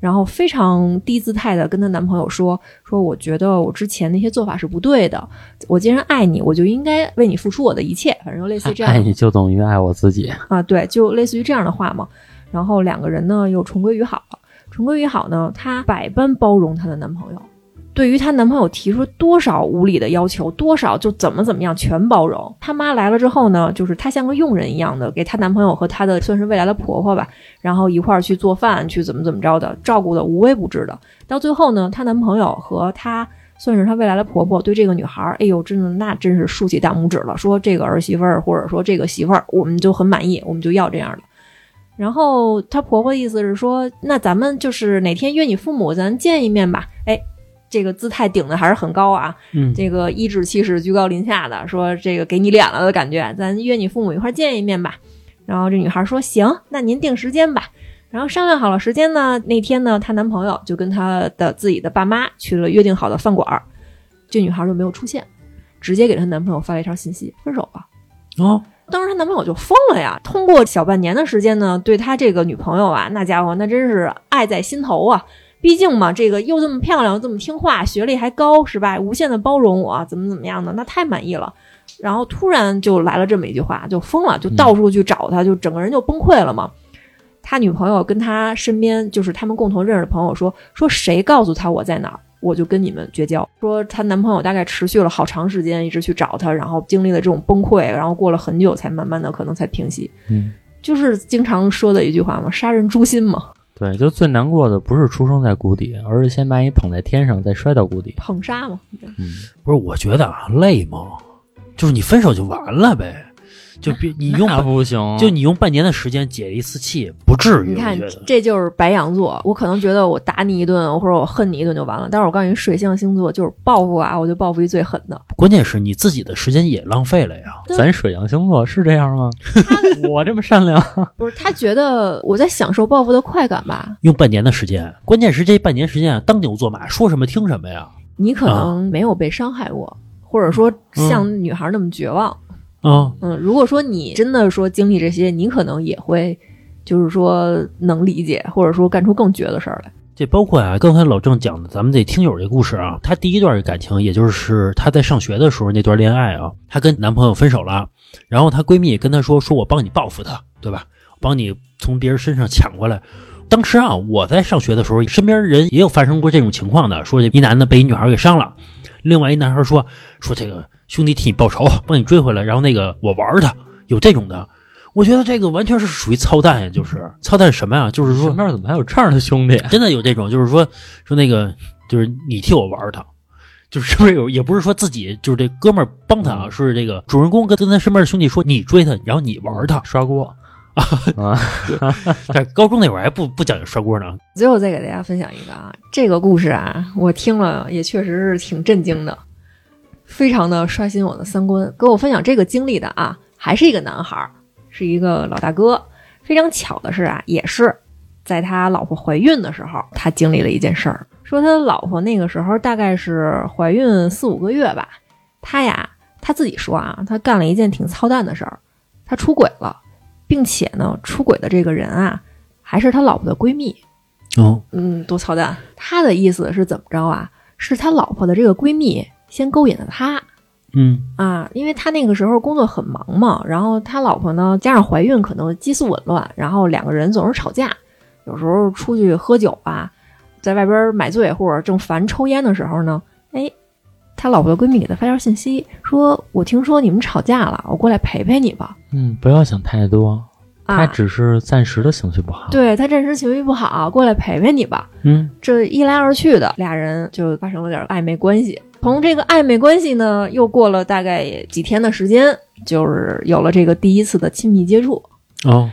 然后非常低姿态的跟她男朋友说：“说我觉得我之前那些做法是不对的，我既然爱你，我就应该为你付出我的一切。”反正就类似于这样爱你就等于爱我自己。啊，对，就类似于这样的话嘛。然后两个人呢又重归于好了。重归于好呢，她百般包容她的男朋友，对于她男朋友提出多少无理的要求，多少就怎么怎么样全包容。她妈来了之后呢，就是她像个佣人一样的，给她男朋友和她的算是未来的婆婆吧，然后一块儿去做饭，去怎么怎么着的，照顾的无微不至的。到最后呢，她男朋友和她。算是她未来的婆婆对这个女孩儿，哎呦，真的那真是竖起大拇指了，说这个儿媳妇儿或者说这个媳妇儿，我们就很满意，我们就要这样的。然后她婆婆的意思是说，那咱们就是哪天约你父母，咱见一面吧。哎，这个姿态顶的还是很高啊，嗯这个颐指气使、居高临下的，说这个给你脸了的感觉，咱约你父母一块儿见一面吧。然后这女孩说行，那您定时间吧。然后商量好了时间呢，那天呢，她男朋友就跟她的自己的爸妈去了约定好的饭馆儿，这女孩就没有出现，直接给她男朋友发了一条信息，分手吧。哦，当时她男朋友就疯了呀！通过小半年的时间呢，对他这个女朋友啊，那家伙那真是爱在心头啊，毕竟嘛，这个又这么漂亮，又这么听话，学历还高，是吧？无限的包容我，怎么怎么样的，那太满意了。然后突然就来了这么一句话，就疯了，就到处去找他，就整个人就崩溃了嘛。他女朋友跟他身边就是他们共同认识的朋友说，说谁告诉他我在哪儿，我就跟你们绝交。说她男朋友大概持续了好长时间，一直去找她，然后经历了这种崩溃，然后过了很久才慢慢的可能才平息。嗯，就是经常说的一句话嘛，杀人诛心嘛，对，就最难过的不是出生在谷底，而是先把你捧在天上，再摔到谷底。捧杀嘛。嗯，不是，我觉得啊，累吗？就是你分手就完了呗，就别 你用不行，就你用半年的时间解一次气，不至于。你看这就是白羊座。我可能觉得我打你一顿，或者我恨你一顿就完了。但是我告诉你，水象星座就是报复啊，我就报复一最狠的。关键是你自己的时间也浪费了呀。咱水象星座是这样吗？我这么善良，不是他觉得我在享受报复的快感吧？用半年的时间，关键是这半年时间啊，当牛做马，说什么听什么呀。你可能没有被伤害过，或者说像女孩那么绝望。啊，嗯，如果说你真的说经历这些，你可能也会，就是说能理解，或者说干出更绝的事儿来。这包括啊，刚才老郑讲的咱们这听友这故事啊，她第一段感情，也就是她在上学的时候那段恋爱啊，她跟男朋友分手了，然后她闺蜜跟她说，说我帮你报复他，对吧？帮你从别人身上抢过来。当时啊，我在上学的时候，身边人也有发生过这种情况的，说这一男的被一女孩给伤了，另外一男孩说说这个兄弟替你报仇，帮你追回来，然后那个我玩他，有这种的。我觉得这个完全是属于操蛋呀，就是操蛋什么呀？就是说身边怎么还有这样的兄弟？真的有这种，就是说说那个，就是你替我玩儿他，就是是不是有？也不是说自己就是这哥们儿帮他啊，是这个主人公跟跟他身边的兄弟说你追他，然后你玩他。刷锅啊，在高中那会儿还不不讲究刷锅呢。最后再给大家分享一个啊，这个故事啊，我听了也确实是挺震惊的，非常的刷新我的三观。跟我分享这个经历的啊，还是一个男孩儿，是一个老大哥。非常巧的是啊，也是在他老婆怀孕的时候，他经历了一件事儿。说他老婆那个时候大概是怀孕四五个月吧，他呀他自己说啊，他干了一件挺操蛋的事儿，他出轨了，并且呢，出轨的这个人啊，还是他老婆的闺蜜。哦，嗯，多操蛋！他的意思是怎么着啊？是他老婆的这个闺蜜先勾引了他嗯啊，因为他那个时候工作很忙嘛，然后他老婆呢加上怀孕，可能激素紊乱，然后两个人总是吵架，有时候出去喝酒啊，在外边买醉或者正烦抽烟的时候呢，哎，他老婆的闺蜜给他发条信息说：“我听说你们吵架了，我过来陪陪你吧。嗯，不要想太多，”他啊，只是暂时的情绪不好。对他暂时情绪不好，过来陪陪你吧。嗯这一来二去的，俩人就发生了点暧昧关系。从这个暧昧关系呢，又过了大概几天的时间，就是有了这个第一次的亲密接触。哦，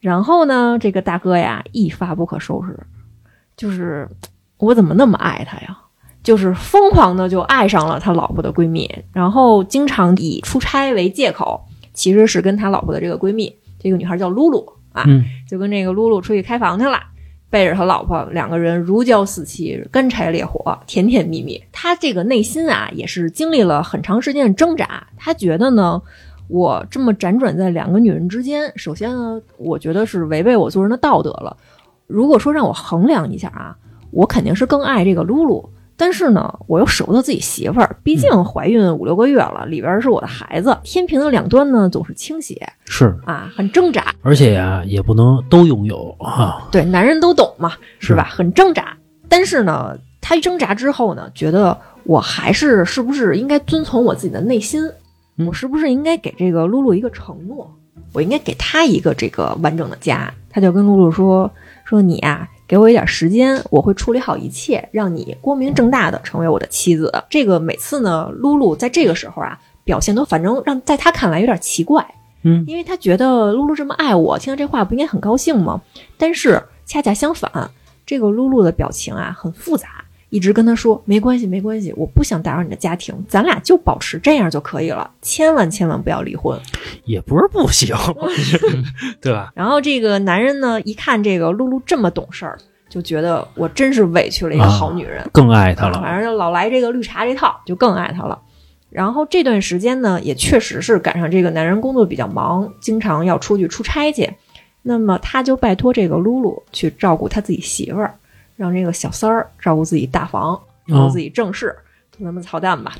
然后呢，这个大哥呀一发不可收拾，就是我怎么那么爱他呀？就是疯狂的就爱上了他老婆的闺蜜，然后经常以出差为借口，其实是跟他老婆的这个闺蜜，这个女孩叫露露啊，嗯就跟这个露露出去开房去了。背着他老婆，两个人如胶似漆，干柴烈火，甜甜蜜蜜。他这个内心啊，也是经历了很长时间的挣扎。他觉得呢，我这么辗转在两个女人之间，首先呢，我觉得是违背我做人的道德了。如果说让我衡量一下啊，我肯定是更爱这个露露，但是呢，我又舍不得自己媳妇儿，毕竟怀孕五六个月了，里边是我的孩子，天平的两端呢总是倾斜是，啊，很挣扎。而且呀，也不能都拥有啊。对，男人都懂嘛，是是吧？很挣扎，但是呢，他挣扎之后呢，觉得我还是是不是应该遵从我自己的内心？嗯我是不是应该给这个露露一个承诺？我应该给她一个这个完整的家。他就跟露露说：“说你呀、给我一点时间，我会处理好一切，让你光明正大的成为我的妻子。”这个每次呢，露露在这个时候啊，表现都反正让在他看来有点奇怪。嗯因为他觉得露露这么爱我，听到这话不应该很高兴吗？但是恰恰相反，这个露露的表情啊很复杂，一直跟他说没关系，没关系，我不想打扰你的家庭，咱俩就保持这样就可以了，千万千万不要离婚。也不是不行，对吧？然后这个男人呢，一看这个露露这么懂事儿，就觉得我真是委屈了一个好女人。更爱她了。反正就老来这个绿茶这套，就更爱她了。然后这段时间呢，也确实是赶上这个男人工作比较忙，经常要出去出差去。那么他就拜托这个露露去照顾他自己媳妇儿。让这个小三儿照顾自己大房，照顾自己正事，就那么操蛋吧。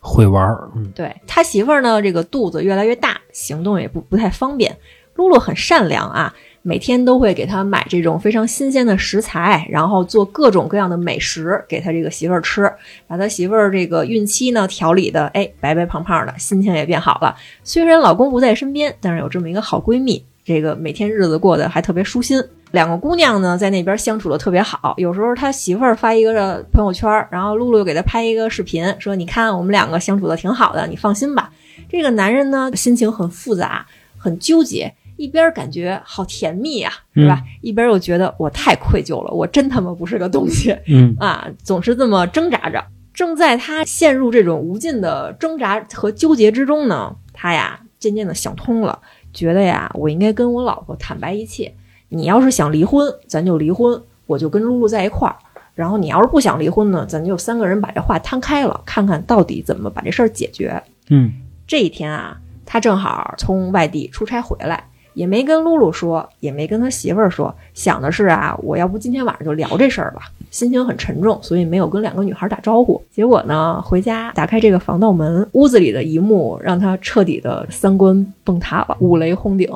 会玩儿，嗯对他媳妇儿呢，这个肚子越来越大，行动也不不太方便。露露很善良啊，每天都会给他买这种非常新鲜的食材，然后做各种各样的美食给他这个媳妇儿吃，把他媳妇儿这个孕期呢调理的哎白白胖胖的，心情也变好了。虽然老公不在身边，但是有这么一个好闺蜜，这个每天日子过得还特别舒心。两个姑娘呢，在那边相处的特别好。有时候他媳妇儿发一个朋友圈，然后露露给他拍一个视频，说：“你看我们两个相处的挺好的，你放心吧。”这个男人呢，心情很复杂，很纠结，一边感觉好甜蜜啊，是吧？一边又觉得我太愧疚了，我真他妈不是个东西嗯啊，总是这么挣扎着。正在他陷入这种无尽的挣扎和纠结之中呢，他呀渐渐的想通了，觉得呀，我应该跟我老婆坦白一切。你要是想离婚，咱就离婚，我就跟露露在一块儿。然后你要是不想离婚呢，咱就三个人把这话摊开了，看看到底怎么把这事儿解决。嗯这一天啊，他正好从外地出差回来，也没跟露露说，也没跟他媳妇儿说，想的是啊，我要不今天晚上就聊这事儿吧。心情很沉重，所以没有跟两个女孩打招呼。结果呢，回家打开这个防盗门，屋子里的一幕让他彻底的三观崩塌了，五雷轰顶。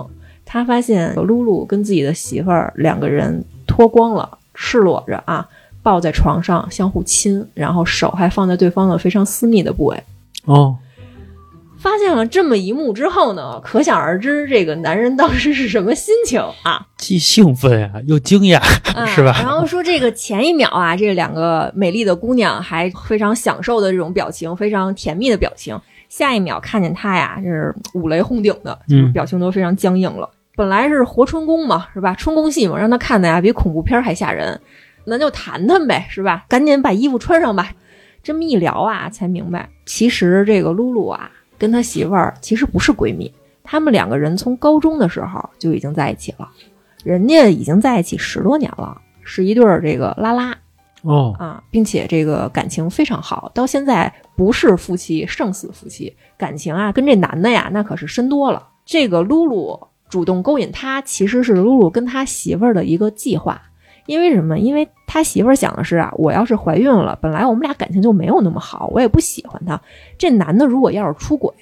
他发现露露跟自己的媳妇儿两个人脱光了，赤裸着啊，抱在床上相互亲，然后手还放在对方的非常私密的部位。哦，发现了这么一幕之后呢，可想而知这个男人当时是什么心情啊，既兴奋呀、又惊讶，啊是吧？然后说这个前一秒啊，这两个美丽的姑娘还非常享受的这种表情，非常甜蜜的表情，下一秒看见他呀，就是五雷轰顶的，就是嗯表情都非常僵硬了。本来是活春宫嘛，是吧？春宫戏嘛，让他看的呀比恐怖片还吓人，那就谈谈呗，是吧？赶紧把衣服穿上吧。这么一聊啊，才明白，其实这个露露啊，跟他媳妇儿其实不是闺蜜，他们两个人从高中的时候就已经在一起了，人家已经在一起十多年了，是一对儿这个拉拉哦，啊，并且这个感情非常好，到现在不是夫妻胜似夫妻，感情啊跟这男的呀那可是深多了。这个露露主动勾引他，其实是露露跟他媳妇儿的一个计划。因为什么？因为他媳妇儿想的是啊，我要是怀孕了，本来我们俩感情就没有那么好，我也不喜欢他。这男的如果要是出轨，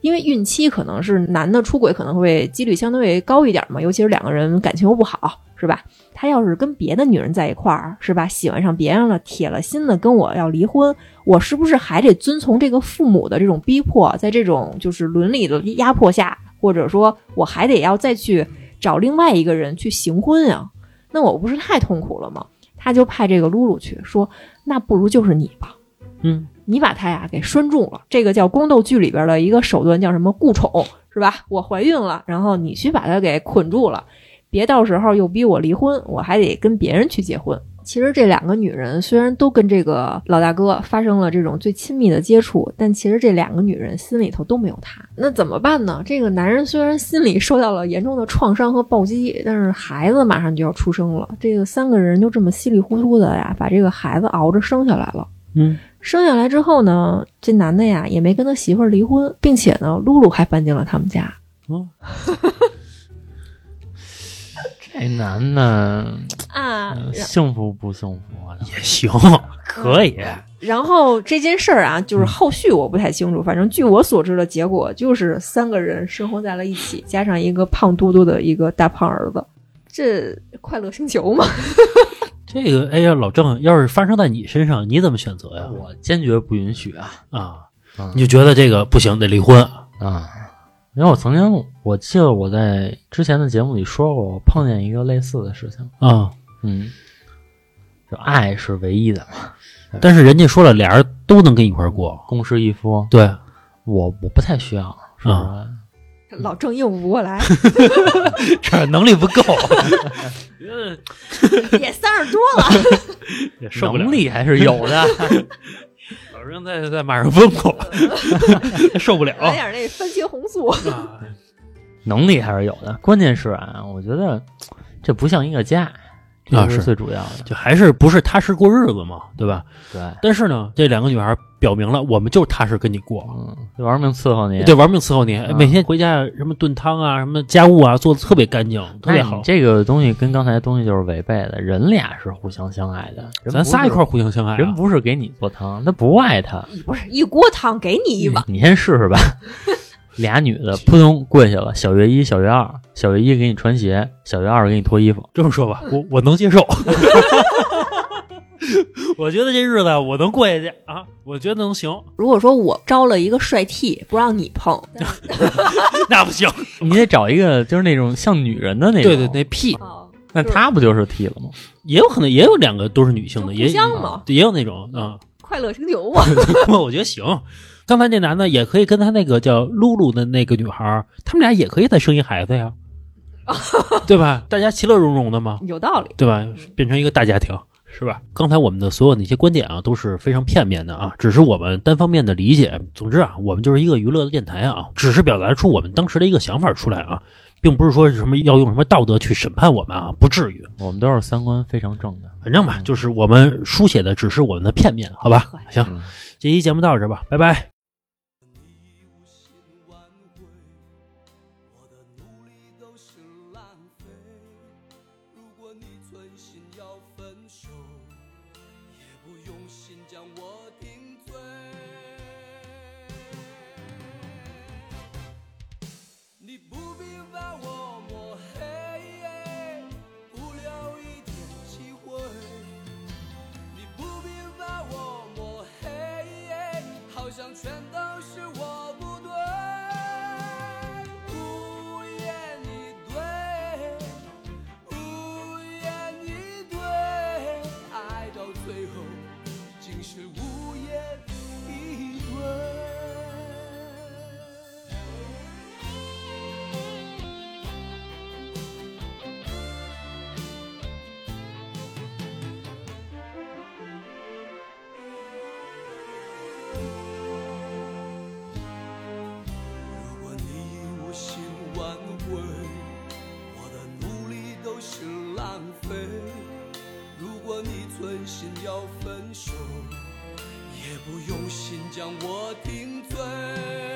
因为孕期可能是男的出轨可能会几率相对高一点嘛，尤其是两个人感情又不好，是吧？他要是跟别的女人在一块儿，是吧？喜欢上别人了，铁了心的跟我要离婚，我是不是还得遵从这个父母的这种逼迫，在这种就是伦理的压迫下，或者说我还得要再去找另外一个人去行婚呀？那我不是太痛苦了吗？他就派这个露露去说，那不如就是你吧。嗯，你把他呀给拴住了，这个叫宫斗剧里边的一个手段，叫什么固宠，是吧？我怀孕了，然后你去把他给捆住了，别到时候又逼我离婚，我还得跟别人去结婚。其实这两个女人虽然都跟这个老大哥发生了这种最亲密的接触，但其实这两个女人心里头都没有他。那怎么办呢？这个男人虽然心里受到了严重的创伤和暴击，但是孩子马上就要出生了，这个三个人就这么稀里糊涂的呀，把这个孩子熬着生下来了。嗯，生下来之后呢，这男的呀也没跟他媳妇儿离婚，并且呢，露露还搬进了他们家。哦，这男的啊呃幸福不幸福啊？也行，可以。然后这件事儿啊，就是后续我不太清楚，反正据我所知的结果就是三个人生活在了一起，加上一个胖嘟嘟的一个大胖儿子，这快乐星球嘛。这个，哎呀，老郑，要是发生在你身上，你怎么选择呀？我坚决不允许啊！啊，嗯你就觉得这个不行，得离婚。啊，因为我曾经我记得我在之前的节目里说过，我碰见一个类似的事情。啊，嗯，就爱是唯一的嘛，但是人家说了，俩人都能跟一块儿过。公事一夫。对，我我不太需要，是不是？啊老郑应付不过来，这能力不够，也三十多了。也受不了能。力还是有的。老郑在在马上问过，受不了。来点那番茄红素。啊 能力还是有的。关键是啊，我觉得这不像一个家，啊是最主要的。就还是不是踏实过日子嘛，对吧？对，但是呢，这两个女孩表明了，我们就踏实跟你过，嗯，就玩命伺候你。对，玩命伺候你，啊每天回家什么炖汤啊，什么家务啊，做的特别干净，特别好。这个东西跟刚才的东西就是违背的。人俩是互相相爱的，咱仨一块儿互相相爱、啊，人不是给你做汤，他不爱他。不是一锅汤给你一碗，你先试试吧。俩女的扑通跪下了，小月一、小月二，小月一给你穿鞋，小月二给你脱衣服。这么说吧，我我能接受。我觉得这日子我能过下去啊，我觉得能行。如果说我招了一个帅 T，不让你碰，那不行，你得找一个就是那种像女人的那种。对对，那屁哦，那她不就是 T 了吗？也有可能也有两个都是女性的，也像吗也有那种啊。快乐星球嘛，我觉得行。刚才那男的也可以跟他那个叫露露的那个女孩儿，他们俩也可以再生一孩子呀，对吧？大家其乐融融的嘛，有道理。对吧？变成一个大家庭，是吧？刚才我们的所有那些观点啊，都是非常片面的啊，只是我们单方面的理解。总之啊，我们就是一个娱乐的电台啊，只是表达出我们当时的一个想法出来啊，并不是说什么要用什么道德去审判我们啊，不至于。我们都是三观非常正的。反正吧，就是我们书写的只是我们的片面，好吧？行，嗯这期节目到这儿吧，拜拜。如果你已无心挽回，我的努力都是浪费。如果你存心要分手，也不用心将我定罪。